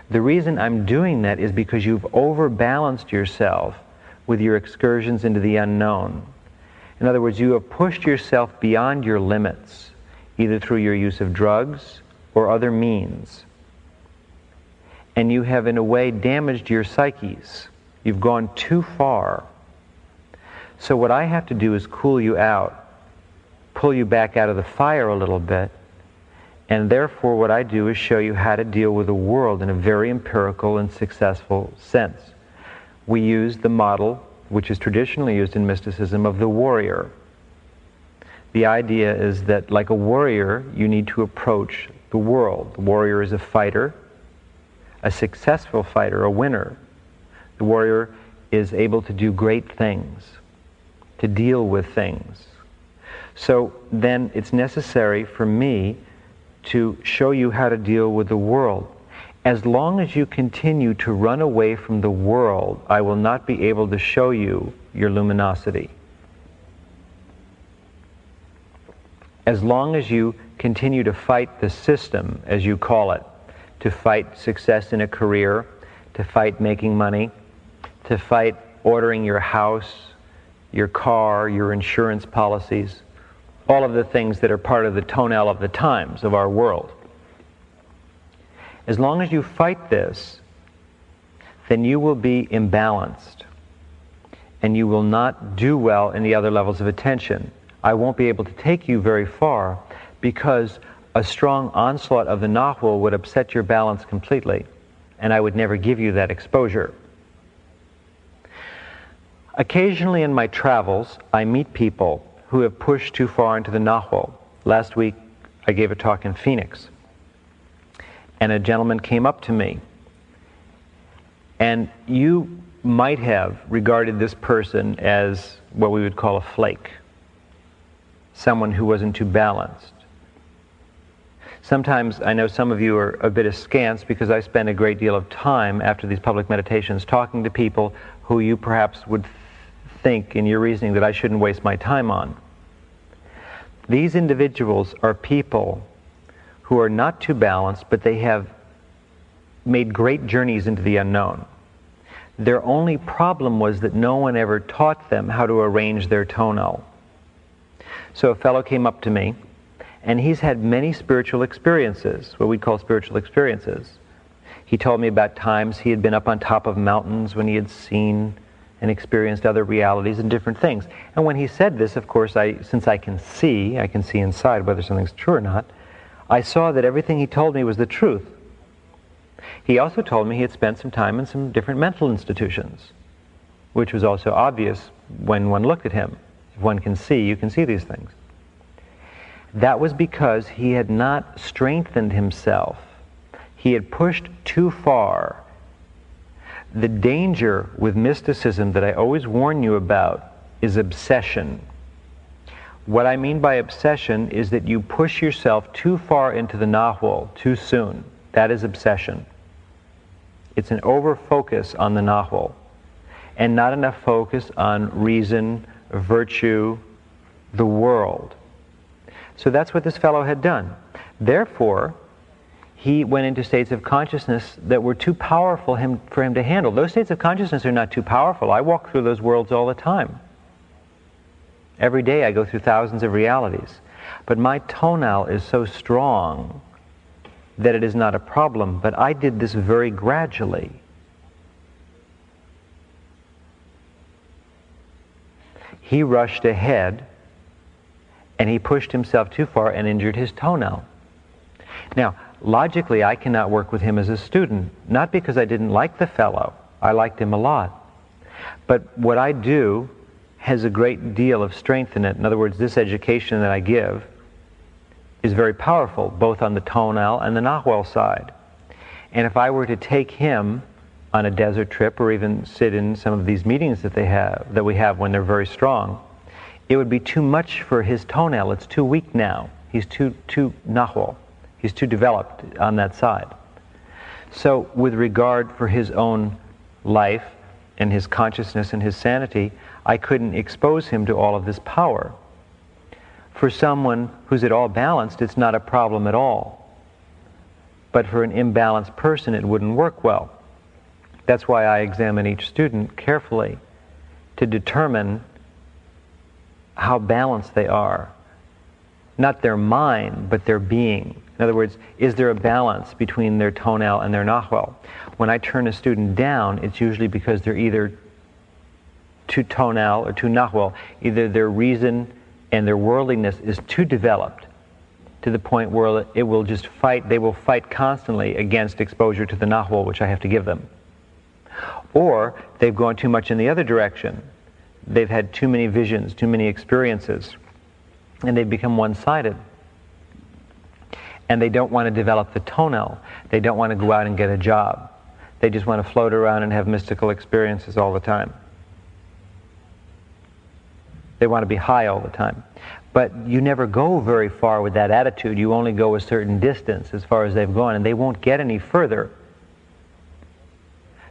The reason I'm doing that is because you've overbalanced yourself with your excursions into the unknown. In other words, you have pushed yourself beyond your limits, either through your use of drugs or other means. And you have, in a way, damaged your psyches. You've gone too far. So, what I have to do is cool you out, pull you back out of the fire a little bit, and therefore, what I do is show you how to deal with the world in a very empirical and successful sense. We use the model, which is traditionally used in mysticism, of the warrior. The idea is that, like a warrior, you need to approach the world. The warrior is a fighter, a successful fighter, a winner. The warrior is able to do great things, to deal with things. So then it's necessary for me to show you how to deal with the world. As long as you continue to run away from the world, I will not be able to show you your luminosity. As long as you continue to fight the system, as you call it, to fight success in a career, to fight making money, to fight ordering your house, your car, your insurance policies, all of the things that are part of the tonal of the times of our world. As long as you fight this, then you will be imbalanced and you will not do well in the other levels of attention. I won't be able to take you very far because a strong onslaught of the Nahual would upset your balance completely, and I would never give you that exposure. Occasionally in my travels, I meet people who have pushed too far into the Nahual. Last week, I gave a talk in Phoenix, and a gentleman came up to me. And you might have regarded this person as what we would call a flake, someone who wasn't too balanced. Sometimes I know some of you are a bit askance because I spend a great deal of time after these public meditations talking to people who you perhaps would think in your reasoning that I shouldn't waste my time on. These individuals are people who are not too balanced, but they have made great journeys into the unknown. Their only problem was that no one ever taught them how to arrange their tonal. So a fellow came up to me, and he's had many spiritual experiences, what we call spiritual experiences. He told me about times he had been up on top of mountains when he had seen and experienced other realities and different things. And when he said this, of course, I, since I can see, I can see inside whether something's true or not, I saw that everything he told me was the truth. He also told me he had spent some time in some different mental institutions, which was also obvious when one looked at him. If one can see, you can see these things. That was because he had not strengthened himself. He had pushed too far the danger with mysticism that I always warn you about is obsession. What I mean by obsession is that you push yourself too far into the nahual too soon. That is obsession. It's an over focus on the nahual and not enough focus on reason, virtue, the world. So that's what this fellow had done. Therefore, he went into states of consciousness that were too powerful him, for him to handle. Those states of consciousness are not too powerful. I walk through those worlds all the time. Every day I go through thousands of realities. But my tonal is so strong that it is not a problem. But I did this very gradually. He rushed ahead and he pushed himself too far and injured his tonal. Now, logically, I cannot work with him as a student, not because I didn't like the fellow. I liked him a lot. But what I do has a great deal of strength in it. In other words, this education that I give is very powerful, both on the tonal and the Nahual side. And if I were to take him on a desert trip or even sit in some of these meetings that they have that we have when they're very strong, it would be too much for his tonal. It's too weak now. He's too too Nahual. He's too developed on that side. So, with regard for his own life and his consciousness and his sanity, I couldn't expose him to all of this power. For someone who's at all balanced, it's not a problem at all. But for an imbalanced person, it wouldn't work well. That's why I examine each student carefully to determine how balanced they are. Not their mind, but their being. In other words, is there a balance between their tonal and their nahual? When I turn a student down, it's usually because they're either too tonal or too nahual. Either their reason and their worldliness is too developed to the point where it will just fight, they will fight constantly against exposure to the nahual, which I have to give them. Or they've gone too much in the other direction. They've had too many visions, too many experiences, and they've become one sided and they don't want to develop the tonal. They don't want to go out and get a job. They just want to float around and have mystical experiences all the time. They want to be high all the time. But you never go very far with that attitude. You only go a certain distance as far as they've gone, and they won't get any further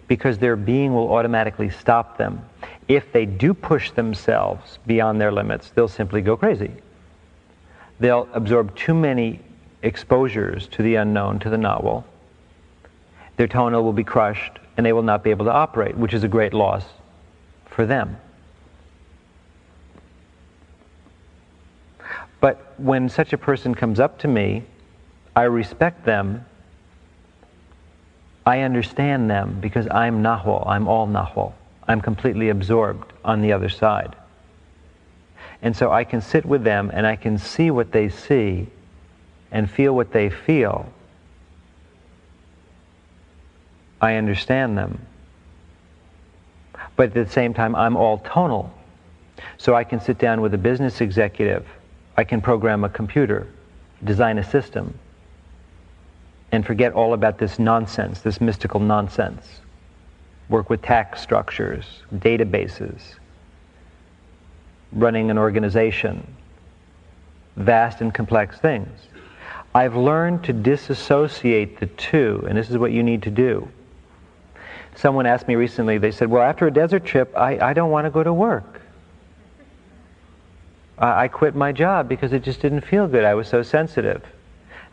because their being will automatically stop them. If they do push themselves beyond their limits, they'll simply go crazy. They'll absorb too many exposures to the unknown, to the nahual, their tonal will be crushed and they will not be able to operate, which is a great loss for them. But when such a person comes up to me, I respect them. I understand them because I'm Nahual. I'm all Nahual. I'm completely absorbed on the other side. And so I can sit with them and I can see what they see and feel what they feel, I understand them. But at the same time, I'm all tonal. So I can sit down with a business executive, I can program a computer, design a system, and forget all about this nonsense, this mystical nonsense. Work with tax structures, databases, running an organization, vast and complex things. I've learned to disassociate the two, and this is what you need to do. Someone asked me recently, they said, Well, after a desert trip, I, I don't want to go to work. I, I quit my job because it just didn't feel good. I was so sensitive.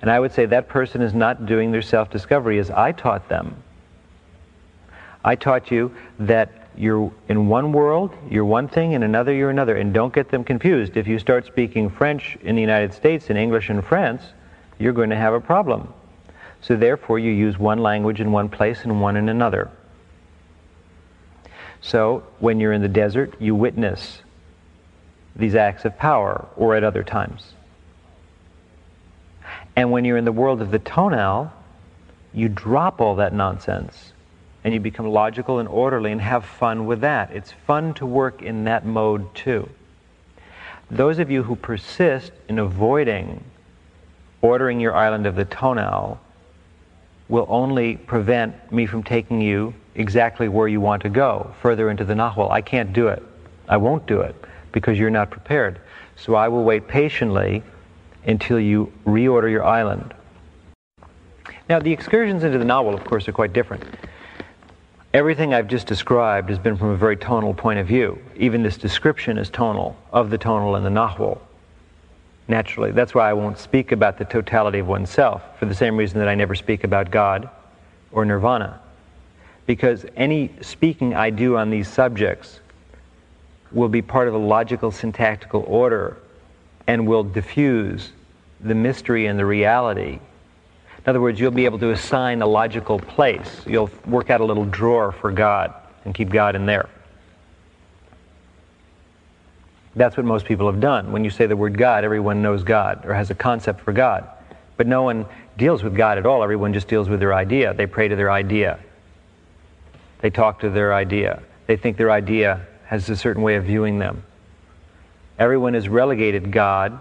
And I would say that person is not doing their self discovery as I taught them. I taught you that you're in one world, you're one thing, in another, you're another. And don't get them confused. If you start speaking French in the United States and English in France, you're going to have a problem. So therefore, you use one language in one place and one in another. So when you're in the desert, you witness these acts of power, or at other times. And when you're in the world of the tonal, you drop all that nonsense and you become logical and orderly and have fun with that. It's fun to work in that mode too. Those of you who persist in avoiding ordering your island of the tonal will only prevent me from taking you exactly where you want to go, further into the Nahual. I can't do it. I won't do it because you're not prepared. So I will wait patiently until you reorder your island. Now, the excursions into the Nahual, of course, are quite different. Everything I've just described has been from a very tonal point of view. Even this description is tonal, of the tonal and the Nahual. Naturally, that's why I won't speak about the totality of oneself, for the same reason that I never speak about God or nirvana. Because any speaking I do on these subjects will be part of a logical syntactical order and will diffuse the mystery and the reality in other words, you'll be able to assign a logical place. You'll work out a little drawer for God and keep God in there. That's what most people have done. When you say the word God, everyone knows God or has a concept for God. But no one deals with God at all. Everyone just deals with their idea. They pray to their idea. They talk to their idea. They think their idea has a certain way of viewing them. Everyone has relegated God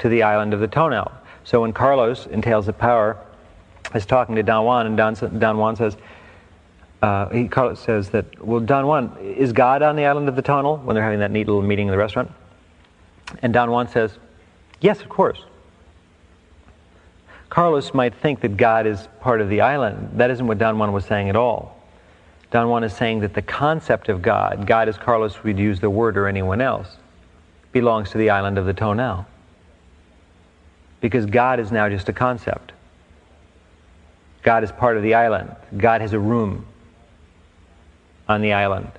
to the island of the tonal. So when Carlos in Tales of Power is talking to Don Juan, and Don, Don Juan says, uh, he Carlos says that, well, Don Juan, is God on the island of the tonal when they're having that neat little meeting in the restaurant? And Don Juan says, yes, of course. Carlos might think that God is part of the island. That isn't what Don Juan was saying at all. Don Juan is saying that the concept of God, God as Carlos would use the word or anyone else, belongs to the island of the tonal. because God is now just a concept. God is part of the island. God has a room on the island.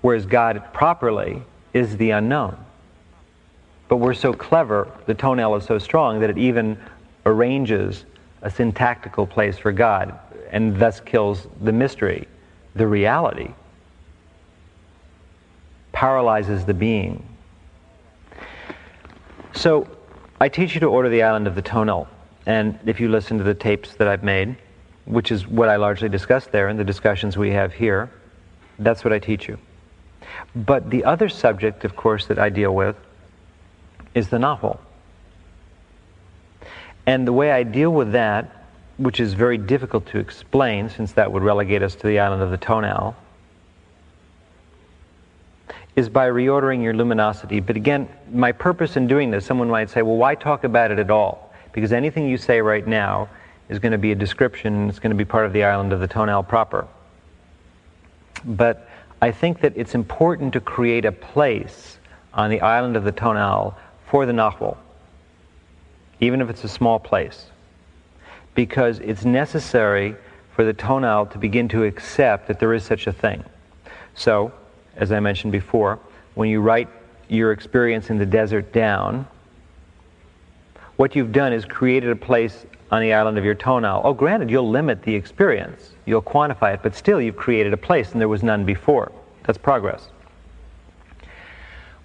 Whereas God properly is the unknown. But we're so clever, the tonal is so strong that it even arranges a syntactical place for God and thus kills the mystery, the reality, paralyzes the being. So I teach you to order the island of the tonal. And if you listen to the tapes that I've made, which is what I largely discuss there in the discussions we have here, that's what I teach you. But the other subject, of course, that I deal with is the Nahual. And the way I deal with that, which is very difficult to explain since that would relegate us to the island of the tonal, is by reordering your luminosity. But again, my purpose in doing this, someone might say, well, why talk about it at all? Because anything you say right now is going to be a description, it's going to be part of the island of the tonal proper. But I think that it's important to create a place on the island of the tonal for the Nahual, even if it's a small place, because it's necessary for the tonal to begin to accept that there is such a thing. So, as I mentioned before, when you write your experience in the desert down, what you've done is created a place on the island of your tonal. Oh, granted, you'll limit the experience, you'll quantify it, but still you've created a place and there was none before. That's progress.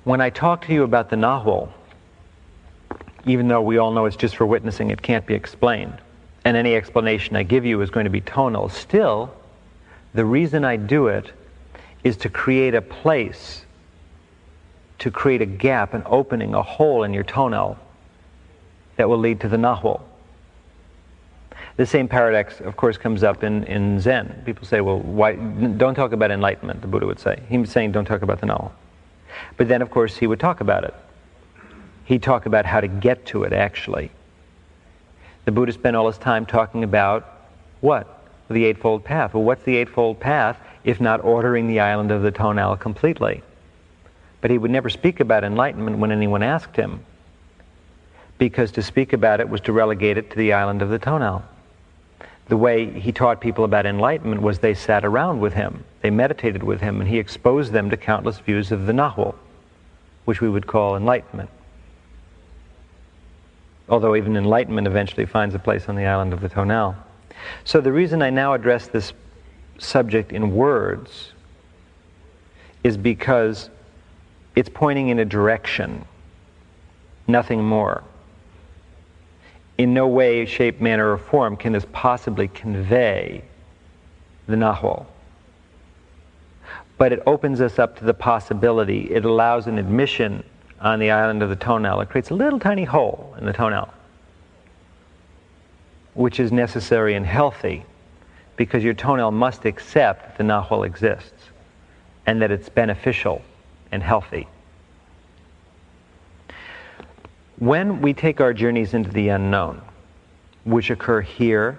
When I talk to you about the Nahual, even though we all know it's just for witnessing, it can't be explained, and any explanation I give you is going to be tonal, still, the reason I do it is to create a place, to create a gap, an opening, a hole in your tonal that will lead to the Nahual. The same paradox, of course, comes up in, in Zen. People say, well, why, don't talk about enlightenment, the Buddha would say. He was saying, don't talk about the Nahual. But then, of course, he would talk about it. He'd talk about how to get to it, actually. The Buddha spent all his time talking about what? The Eightfold Path. Well, what's the Eightfold Path? if not ordering the island of the tonal completely. But he would never speak about enlightenment when anyone asked him, because to speak about it was to relegate it to the island of the tonal. The way he taught people about enlightenment was they sat around with him, they meditated with him, and he exposed them to countless views of the Nahual, which we would call enlightenment. Although even enlightenment eventually finds a place on the island of the tonal. So the reason I now address this subject in words is because it's pointing in a direction, nothing more. In no way, shape, manner, or form can this possibly convey the Nahual. But it opens us up to the possibility, it allows an admission on the island of the tonal. It creates a little tiny hole in the tonal, which is necessary and healthy because your tonal must accept that the Nahual exists and that it's beneficial and healthy. When we take our journeys into the unknown, which occur here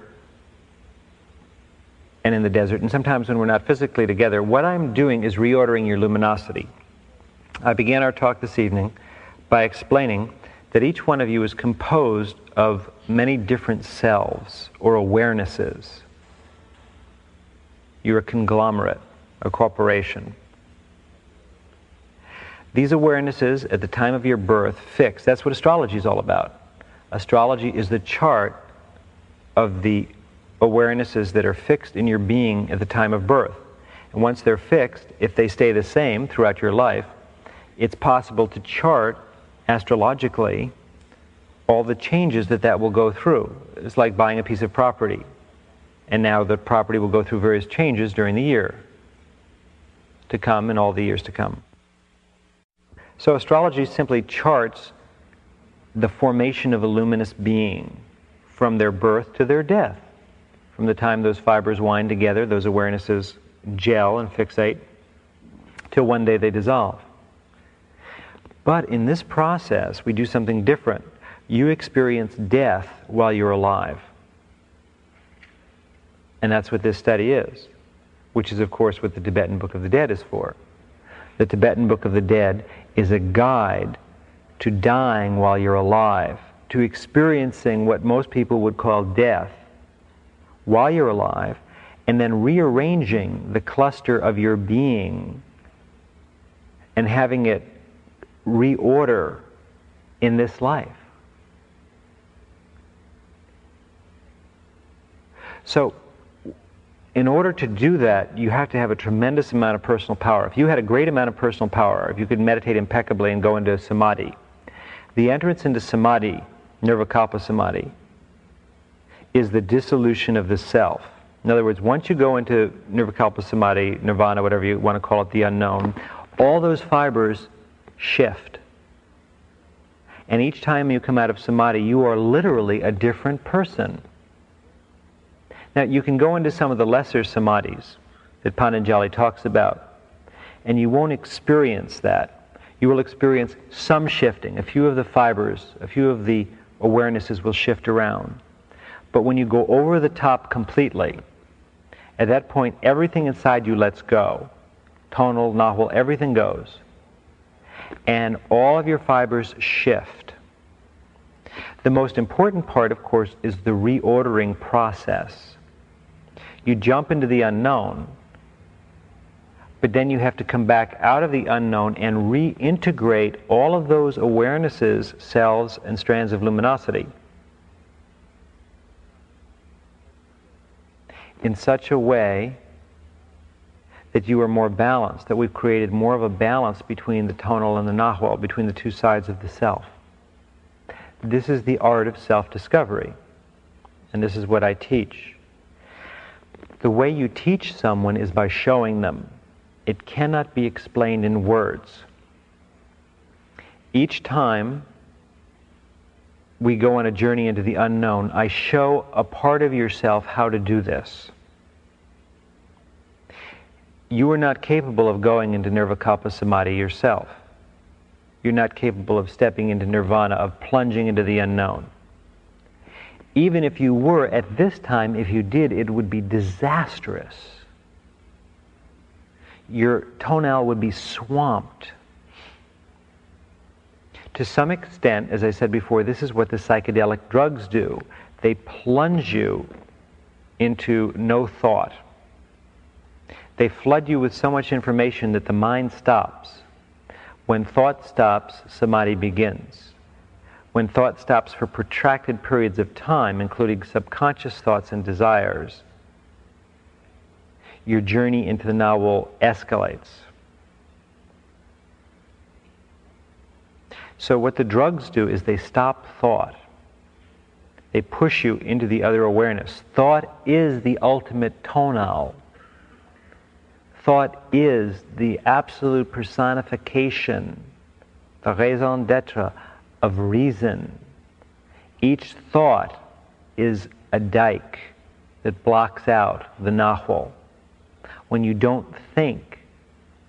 and in the desert, and sometimes when we're not physically together, what I'm doing is reordering your luminosity. I began our talk this evening by explaining that each one of you is composed of many different selves or awarenesses. You're a conglomerate, a corporation. These awarenesses at the time of your birth fix. That's what astrology is all about. Astrology is the chart of the awarenesses that are fixed in your being at the time of birth. And once they're fixed, if they stay the same throughout your life, it's possible to chart astrologically all the changes that that will go through. It's like buying a piece of property. And now the property will go through various changes during the year to come and all the years to come. So astrology simply charts the formation of a luminous being from their birth to their death. From the time those fibers wind together, those awarenesses gel and fixate, till one day they dissolve. But in this process, we do something different. You experience death while you're alive. And that's what this study is, which is, of course, what the Tibetan Book of the Dead is for. The Tibetan Book of the Dead is a guide to dying while you're alive, to experiencing what most people would call death while you're alive, and then rearranging the cluster of your being and having it reorder in this life. So, in order to do that, you have to have a tremendous amount of personal power. If you had a great amount of personal power, if you could meditate impeccably and go into samadhi, the entrance into samadhi, nirvikalpa samadhi, is the dissolution of the self. In other words, once you go into nirvikalpa samadhi, nirvana, whatever you want to call it, the unknown, all those fibers shift. And each time you come out of samadhi, you are literally a different person. Now, you can go into some of the lesser samadhis that Patanjali talks about, and you won't experience that. You will experience some shifting. A few of the fibers, a few of the awarenesses will shift around. But when you go over the top completely, at that point, everything inside you lets go. Tonal, nahual, everything goes and all of your fibers shift. The most important part, of course, is the reordering process. You jump into the unknown, but then you have to come back out of the unknown and reintegrate all of those awarenesses, cells, and strands of luminosity in such a way that you are more balanced, that we've created more of a balance between the tonal and the nahual, between the two sides of the self. This is the art of self discovery, and this is what I teach. The way you teach someone is by showing them. It cannot be explained in words. Each time we go on a journey into the unknown, I show a part of yourself how to do this you are not capable of going into nirvikalpa samadhi yourself. You're not capable of stepping into nirvana, of plunging into the unknown. Even if you were at this time, if you did, it would be disastrous. Your tonal would be swamped. To some extent, as I said before, this is what the psychedelic drugs do. They plunge you into no thought they flood you with so much information that the mind stops. When thought stops, samadhi begins. When thought stops for protracted periods of time, including subconscious thoughts and desires, your journey into the nahual escalates. So, what the drugs do is they stop thought. They push you into the other awareness. Thought is the ultimate tonal thought is the absolute personification, the raison d'etre of reason. Each thought is a dike that blocks out the nahual. When you don't think,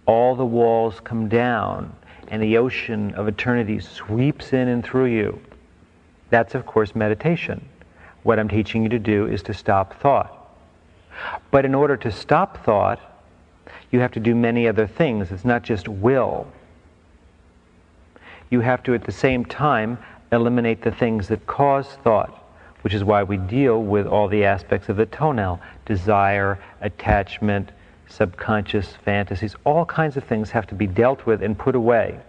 all the walls come down and the ocean of eternity sweeps in and through you. That's, of course, meditation. What I'm teaching you to do is to stop thought. But in order to stop thought, you have to do many other things. It's not just will. You have to, at the same time, eliminate the things that cause thought, which is why we deal with all the aspects of the tonal desire, attachment, subconscious fantasies, all kinds of things have to be dealt with and put away.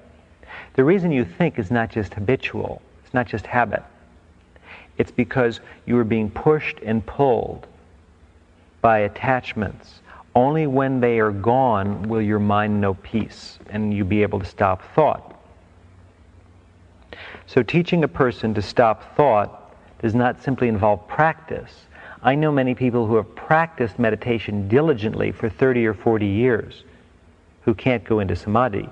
The reason you think is not just habitual, it's not just habit. It's because you are being pushed and pulled by attachments. Only when they are gone will your mind know peace and you be able to stop thought. So, teaching a person to stop thought does not simply involve practice. I know many people who have practiced meditation diligently for 30 or 40 years who can't go into samadhi.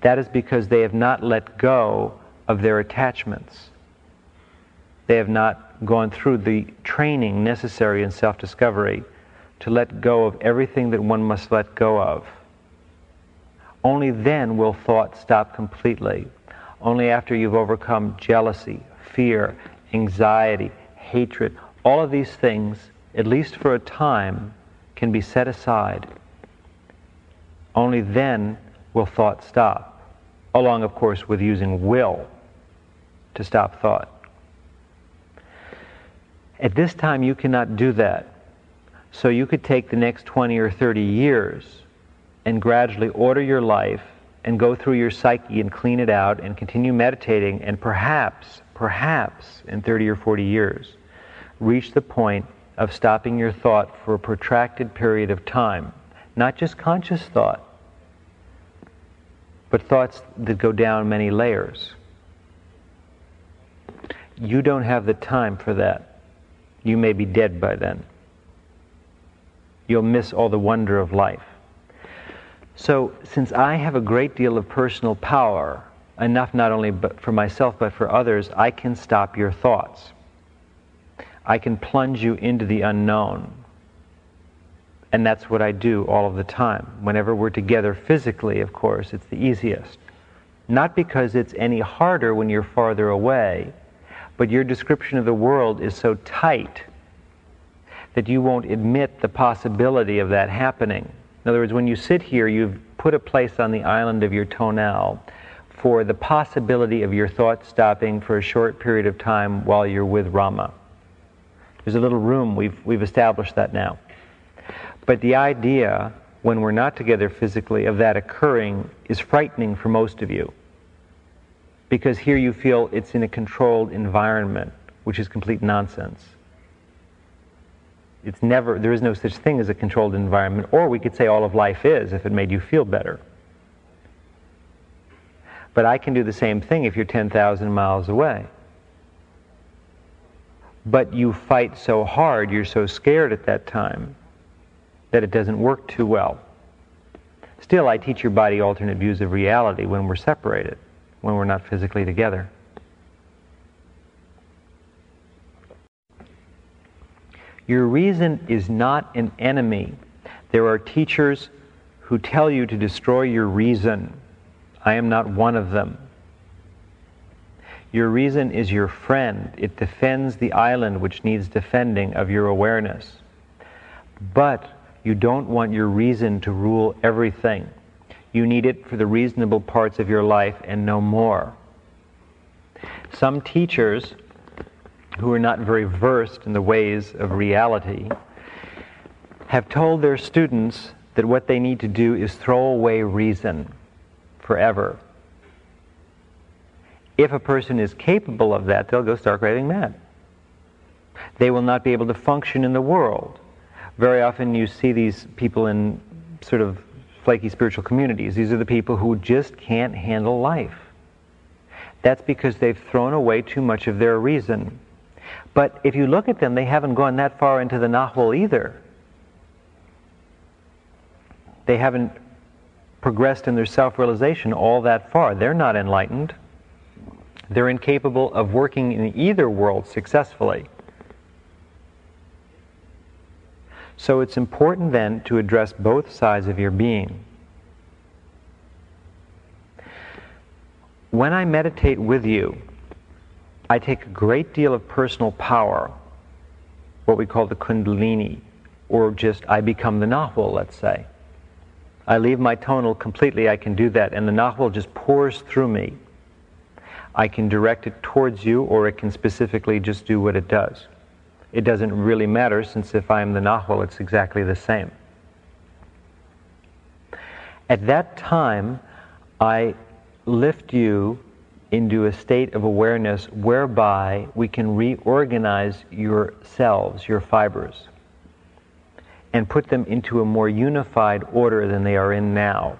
That is because they have not let go of their attachments. They have not gone through the training necessary in self discovery to let go of everything that one must let go of. Only then will thought stop completely. Only after you've overcome jealousy, fear, anxiety, hatred, all of these things, at least for a time, can be set aside. Only then will thought stop, along, of course, with using will to stop thought. At this time, you cannot do that. So you could take the next 20 or 30 years and gradually order your life and go through your psyche and clean it out and continue meditating and perhaps, perhaps in 30 or 40 years, reach the point of stopping your thought for a protracted period of time. Not just conscious thought, but thoughts that go down many layers. You don't have the time for that you may be dead by then. You'll miss all the wonder of life. So, since I have a great deal of personal power, enough not only but for myself but for others, I can stop your thoughts. I can plunge you into the unknown. And that's what I do all of the time. Whenever we're together physically, of course, it's the easiest. Not because it's any harder when you're farther away, but your description of the world is so tight that you won't admit the possibility of that happening. In other words, when you sit here, you've put a place on the island of your tonal for the possibility of your thoughts stopping for a short period of time while you're with Rama. There's a little room, we've, we've established that now. But the idea, when we're not together physically, of that occurring is frightening for most of you because here you feel it's in a controlled environment, which is complete nonsense. It's never, there is no such thing as a controlled environment, or we could say all of life is if it made you feel better. But I can do the same thing if you're 10,000 miles away. But you fight so hard, you're so scared at that time, that it doesn't work too well. Still, I teach your body alternate views of reality when we're separated when we're not physically together. Your reason is not an enemy. There are teachers who tell you to destroy your reason. I am not one of them. Your reason is your friend. It defends the island which needs defending of your awareness. But you don't want your reason to rule everything. You need it for the reasonable parts of your life and no more. Some teachers who are not very versed in the ways of reality have told their students that what they need to do is throw away reason forever. If a person is capable of that, they'll go stark raving mad. They will not be able to function in the world. Very often you see these people in sort of flaky spiritual communities. These are the people who just can't handle life. That's because they've thrown away too much of their reason. But if you look at them, they haven't gone that far into the Nahual either. They haven't progressed in their self realization all that far. They're not enlightened. They're incapable of working in either world successfully. So it's important then to address both sides of your being. When I meditate with you, I take a great deal of personal power, what we call the kundalini, or just I become the Nahual, let's say. I leave my tonal completely, I can do that, and the Nahual just pours through me. I can direct it towards you, or it can specifically just do what it does. It doesn't really matter, since if I'm the Nahual, it's exactly the same. At that time, I lift you into a state of awareness whereby we can reorganize your cells, your fibers, and put them into a more unified order than they are in now.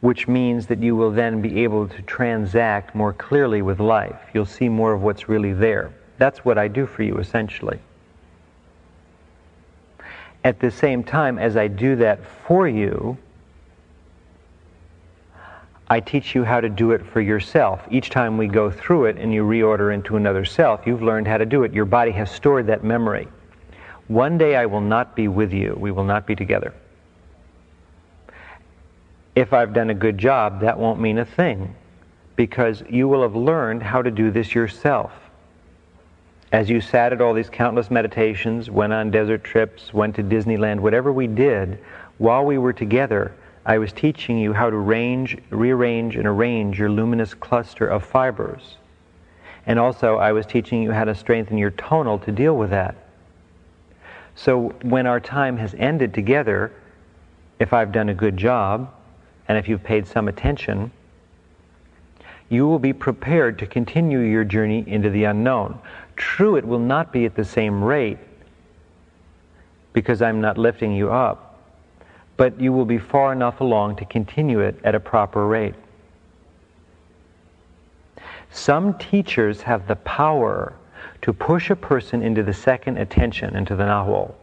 Which means that you will then be able to transact more clearly with life. You'll see more of what's really there. That's what I do for you, essentially. At the same time, as I do that for you, I teach you how to do it for yourself. Each time we go through it and you reorder into another self, you've learned how to do it. Your body has stored that memory. One day I will not be with you. We will not be together. If I've done a good job, that won't mean a thing because you will have learned how to do this yourself. As you sat at all these countless meditations, went on desert trips, went to Disneyland, whatever we did, while we were together, I was teaching you how to range, rearrange, and arrange your luminous cluster of fibers. And also, I was teaching you how to strengthen your tonal to deal with that. So, when our time has ended together, if I've done a good job, and if you've paid some attention, you will be prepared to continue your journey into the unknown. True, it will not be at the same rate because I'm not lifting you up but you will be far enough along to continue it at a proper rate. Some teachers have the power to push a person into the second attention, into the Nahual,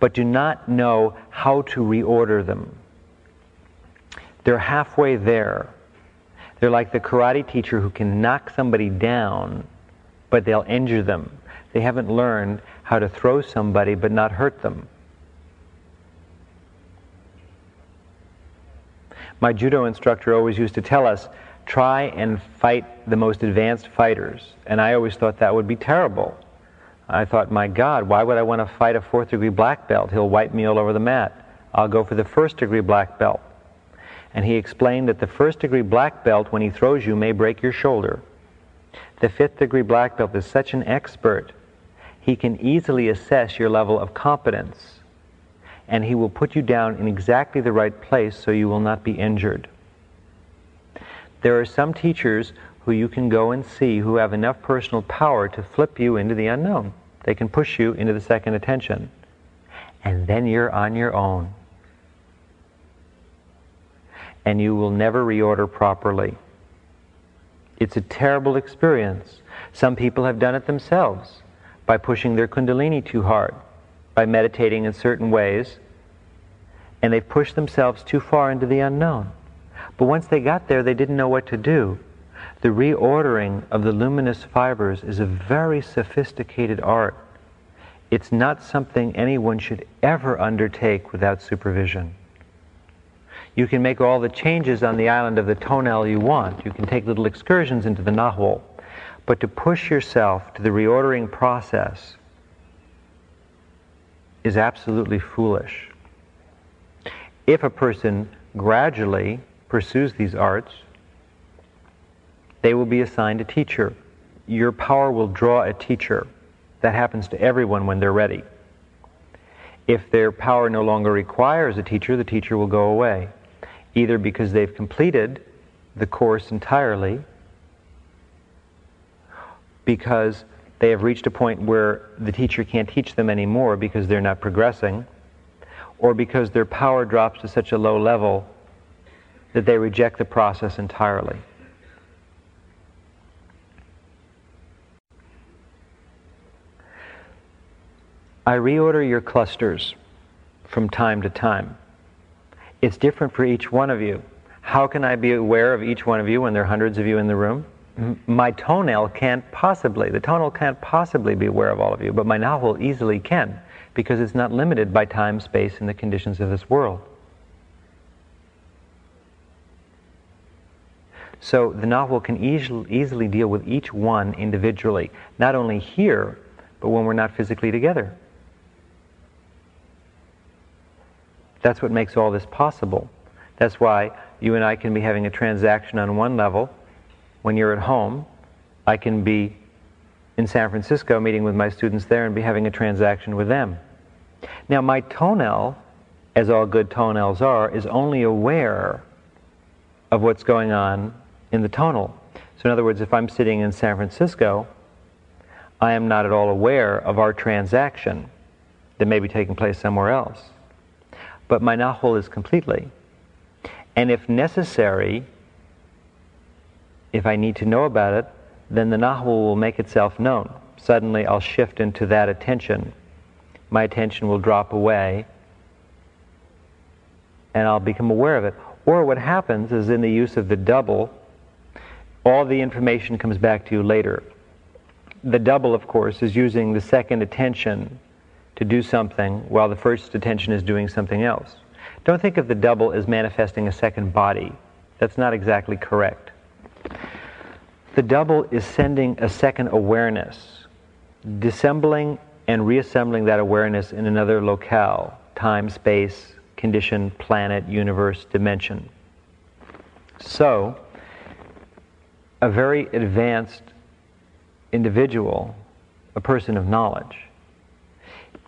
but do not know how to reorder them. They're halfway there. They're like the karate teacher who can knock somebody down, but they'll injure them. They haven't learned how to throw somebody but not hurt them. My judo instructor always used to tell us, try and fight the most advanced fighters. And I always thought that would be terrible. I thought, my God, why would I want to fight a fourth degree black belt? He'll wipe me all over the mat. I'll go for the first degree black belt. And he explained that the first degree black belt, when he throws you, may break your shoulder. The fifth degree black belt is such an expert, he can easily assess your level of competence and He will put you down in exactly the right place so you will not be injured. There are some teachers who you can go and see who have enough personal power to flip you into the unknown. They can push you into the second attention. And then you're on your own. And you will never reorder properly. It's a terrible experience. Some people have done it themselves by pushing their kundalini too hard by meditating in certain ways, and they pushed themselves too far into the unknown. But once they got there, they didn't know what to do. The reordering of the luminous fibers is a very sophisticated art. It's not something anyone should ever undertake without supervision. You can make all the changes on the island of the tonal you want. You can take little excursions into the Nahual. But to push yourself to the reordering process is absolutely foolish. If a person gradually pursues these arts, they will be assigned a teacher. Your power will draw a teacher. That happens to everyone when they're ready. If their power no longer requires a teacher, the teacher will go away, either because they've completed the course entirely, because they have reached a point where the teacher can't teach them anymore because they're not progressing, or because their power drops to such a low level that they reject the process entirely. I reorder your clusters from time to time. It's different for each one of you. How can I be aware of each one of you when there are hundreds of you in the room? My tonal can't possibly, the tonal can't possibly be aware of all of you, but my nahual easily can, because it's not limited by time, space, and the conditions of this world. So the nahual can easily, easily deal with each one individually, not only here, but when we're not physically together. That's what makes all this possible. That's why you and I can be having a transaction on one level. When you're at home, I can be in San Francisco meeting with my students there and be having a transaction with them. Now, my tonal, as all good tonals are, is only aware of what's going on in the tonal. So, in other words, if I'm sitting in San Francisco, I am not at all aware of our transaction that may be taking place somewhere else. But my Nahual is completely. And if necessary, if I need to know about it, then the Nahual will make itself known. Suddenly I'll shift into that attention. My attention will drop away and I'll become aware of it. Or what happens is in the use of the double, all the information comes back to you later. The double, of course, is using the second attention to do something while the first attention is doing something else. Don't think of the double as manifesting a second body. That's not exactly correct. The double is sending a second awareness, dissembling and reassembling that awareness in another locale, time, space, condition, planet, universe, dimension. So, a very advanced individual, a person of knowledge,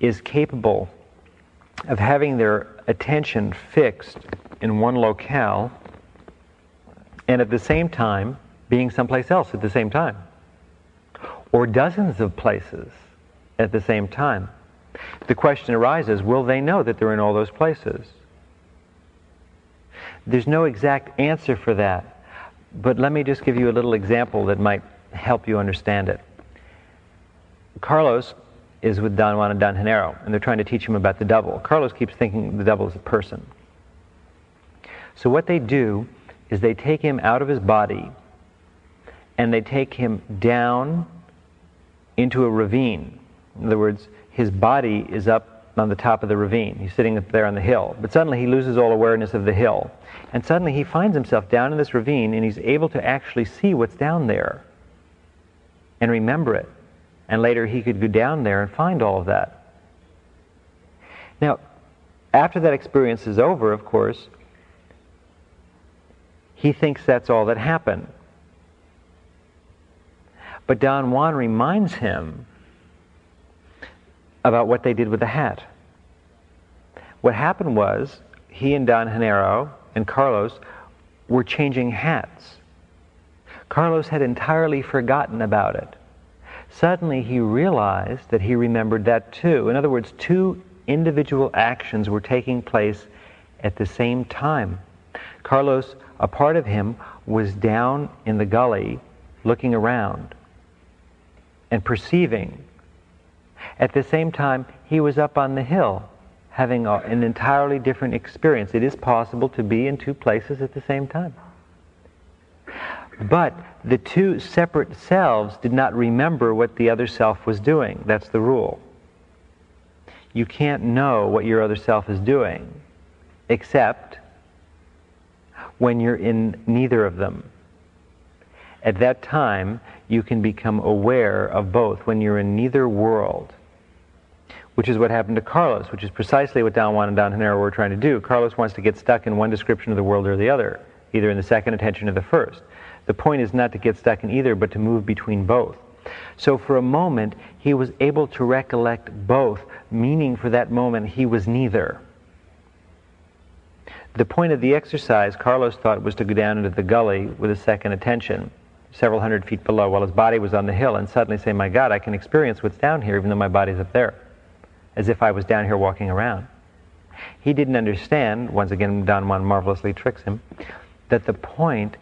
is capable of having their attention fixed in one locale and at the same time being someplace else at the same time, or dozens of places at the same time. The question arises will they know that they're in all those places? There's no exact answer for that, but let me just give you a little example that might help you understand it. Carlos is with Don Juan and Don Genaro, and they're trying to teach him about the double. Carlos keeps thinking the double is a person. So what they do is they take him out of his body and they take him down into a ravine. In other words, his body is up on the top of the ravine. He's sitting up there on the hill. But suddenly he loses all awareness of the hill. And suddenly he finds himself down in this ravine and he's able to actually see what's down there and remember it. And later he could go down there and find all of that. Now, after that experience is over, of course, he thinks that's all that happened. But Don Juan reminds him about what they did with the hat. What happened was he and Don Genaro and Carlos were changing hats. Carlos had entirely forgotten about it. Suddenly he realized that he remembered that too. In other words, two individual actions were taking place at the same time. Carlos, a part of him, was down in the gully looking around and perceiving. At the same time, he was up on the hill having a, an entirely different experience. It is possible to be in two places at the same time. But the two separate selves did not remember what the other self was doing. That's the rule. You can't know what your other self is doing except when you're in neither of them. At that time, you can become aware of both when you're in neither world, which is what happened to Carlos, which is precisely what Don Juan and Don Genaro were trying to do. Carlos wants to get stuck in one description of the world or the other, either in the second attention or the first. The point is not to get stuck in either, but to move between both. So for a moment, he was able to recollect both, meaning for that moment he was neither. The point of the exercise, Carlos thought, was to go down into the gully with a second attention several hundred feet below while his body was on the hill and suddenly say, My God, I can experience what's down here even though my body's up there, as if I was down here walking around. He didn't understand, once again, Don Juan marvelously tricks him, that the point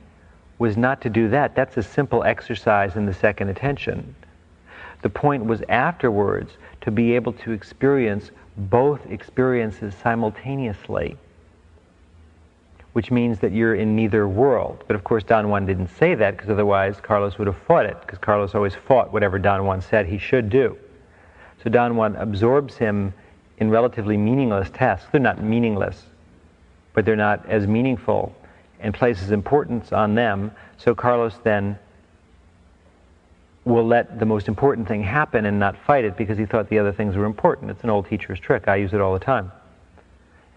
was not to do that. That's a simple exercise in the second attention. The point was afterwards to be able to experience both experiences simultaneously which means that you're in neither world. But of course, Don Juan didn't say that because otherwise Carlos would have fought it, because Carlos always fought whatever Don Juan said he should do. So Don Juan absorbs him in relatively meaningless tasks. They're not meaningless, but they're not as meaningful and places importance on them. So Carlos then will let the most important thing happen and not fight it because he thought the other things were important. It's an old teacher's trick. I use it all the time.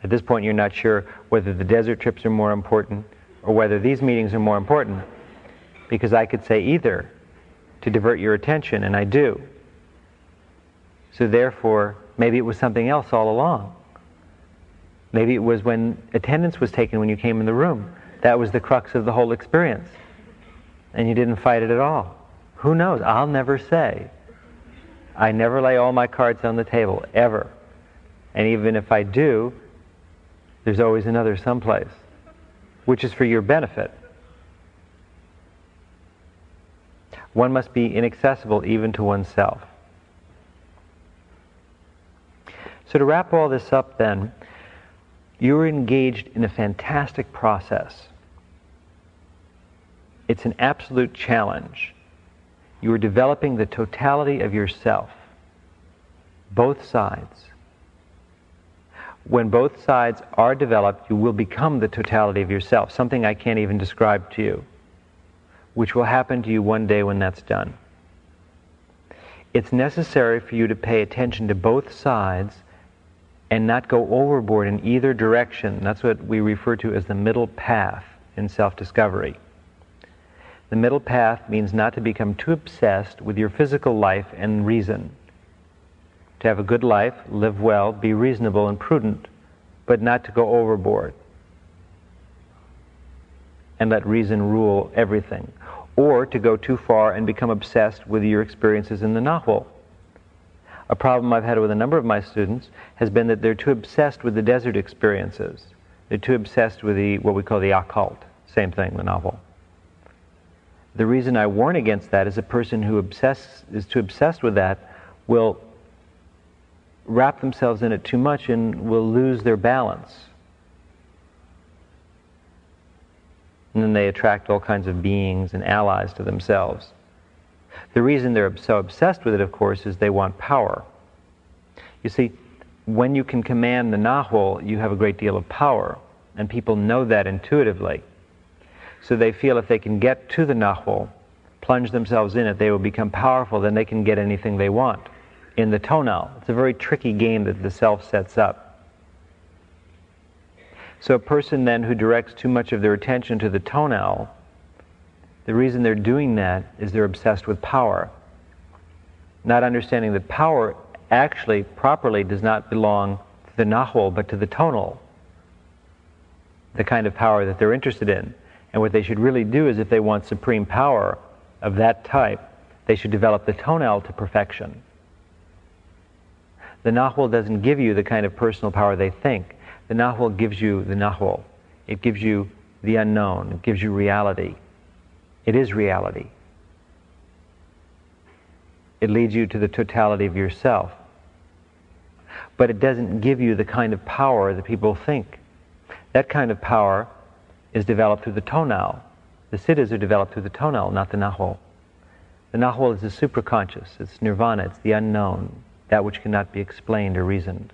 At this point, you're not sure whether the desert trips are more important or whether these meetings are more important because I could say either to divert your attention, and I do. So therefore, maybe it was something else all along. Maybe it was when attendance was taken when you came in the room. That was the crux of the whole experience. And you didn't fight it at all. Who knows? I'll never say. I never lay all my cards on the table, ever. And even if I do, there's always another someplace, which is for your benefit. One must be inaccessible even to oneself. So, to wrap all this up, then, you're engaged in a fantastic process. It's an absolute challenge. You are developing the totality of yourself, both sides. When both sides are developed, you will become the totality of yourself, something I can't even describe to you, which will happen to you one day when that's done. It's necessary for you to pay attention to both sides and not go overboard in either direction. That's what we refer to as the middle path in self discovery. The middle path means not to become too obsessed with your physical life and reason. To have a good life, live well, be reasonable and prudent, but not to go overboard and let reason rule everything. Or to go too far and become obsessed with your experiences in the Nahual. A problem I've had with a number of my students has been that they're too obsessed with the desert experiences. They're too obsessed with the what we call the occult. Same thing, the nahual. The reason I warn against that is a person who obsess, is too obsessed with that will wrap themselves in it too much and will lose their balance. And then they attract all kinds of beings and allies to themselves. The reason they're so obsessed with it, of course, is they want power. You see, when you can command the Nahual, you have a great deal of power, and people know that intuitively. So they feel if they can get to the Nahual, plunge themselves in it, they will become powerful, then they can get anything they want in the tonal. It's a very tricky game that the self sets up. So a person then who directs too much of their attention to the tonal, the reason they're doing that is they're obsessed with power. Not understanding that power actually properly does not belong to the Nahual but to the tonal, the kind of power that they're interested in. And what they should really do is if they want supreme power of that type, they should develop the tonal to perfection. The Nahual doesn't give you the kind of personal power they think. The Nahual gives you the Nahual. It gives you the unknown. It gives you reality. It is reality. It leads you to the totality of yourself. But it doesn't give you the kind of power that people think. That kind of power is developed through the tonal. The siddhas are developed through the tonal, not the nahual. The nahual is the supraconscious, it's nirvana, it's the unknown, that which cannot be explained or reasoned.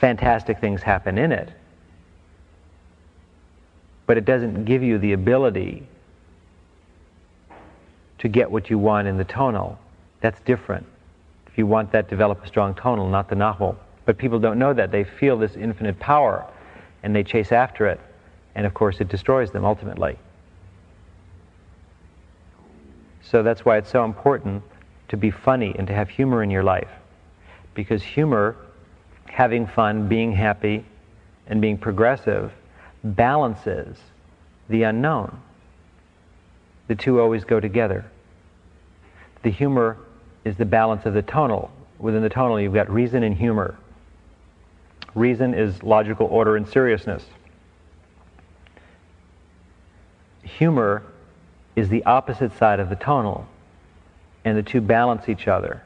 Fantastic things happen in it, but it doesn't give you the ability to get what you want in the tonal. That's different. If you want that, develop a strong tonal, not the nahual. But people don't know that. They feel this infinite power and they chase after it. And of course, it destroys them ultimately. So that's why it's so important to be funny and to have humor in your life. Because humor, having fun, being happy, and being progressive balances the unknown. The two always go together. The humor is the balance of the tonal. Within the tonal, you've got reason and humor. Reason is logical order and seriousness. Humor is the opposite side of the tonal, and the two balance each other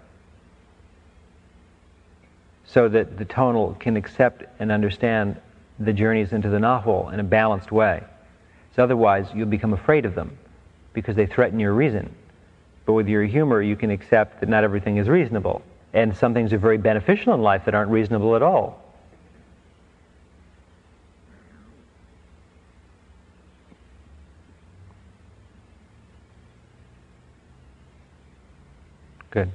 so that the tonal can accept and understand the journeys into the nahual in a balanced way. So otherwise, you'll become afraid of them because they threaten your reason. But with your humor, you can accept that not everything is reasonable. And some things are very beneficial in life that aren't reasonable at all. Good.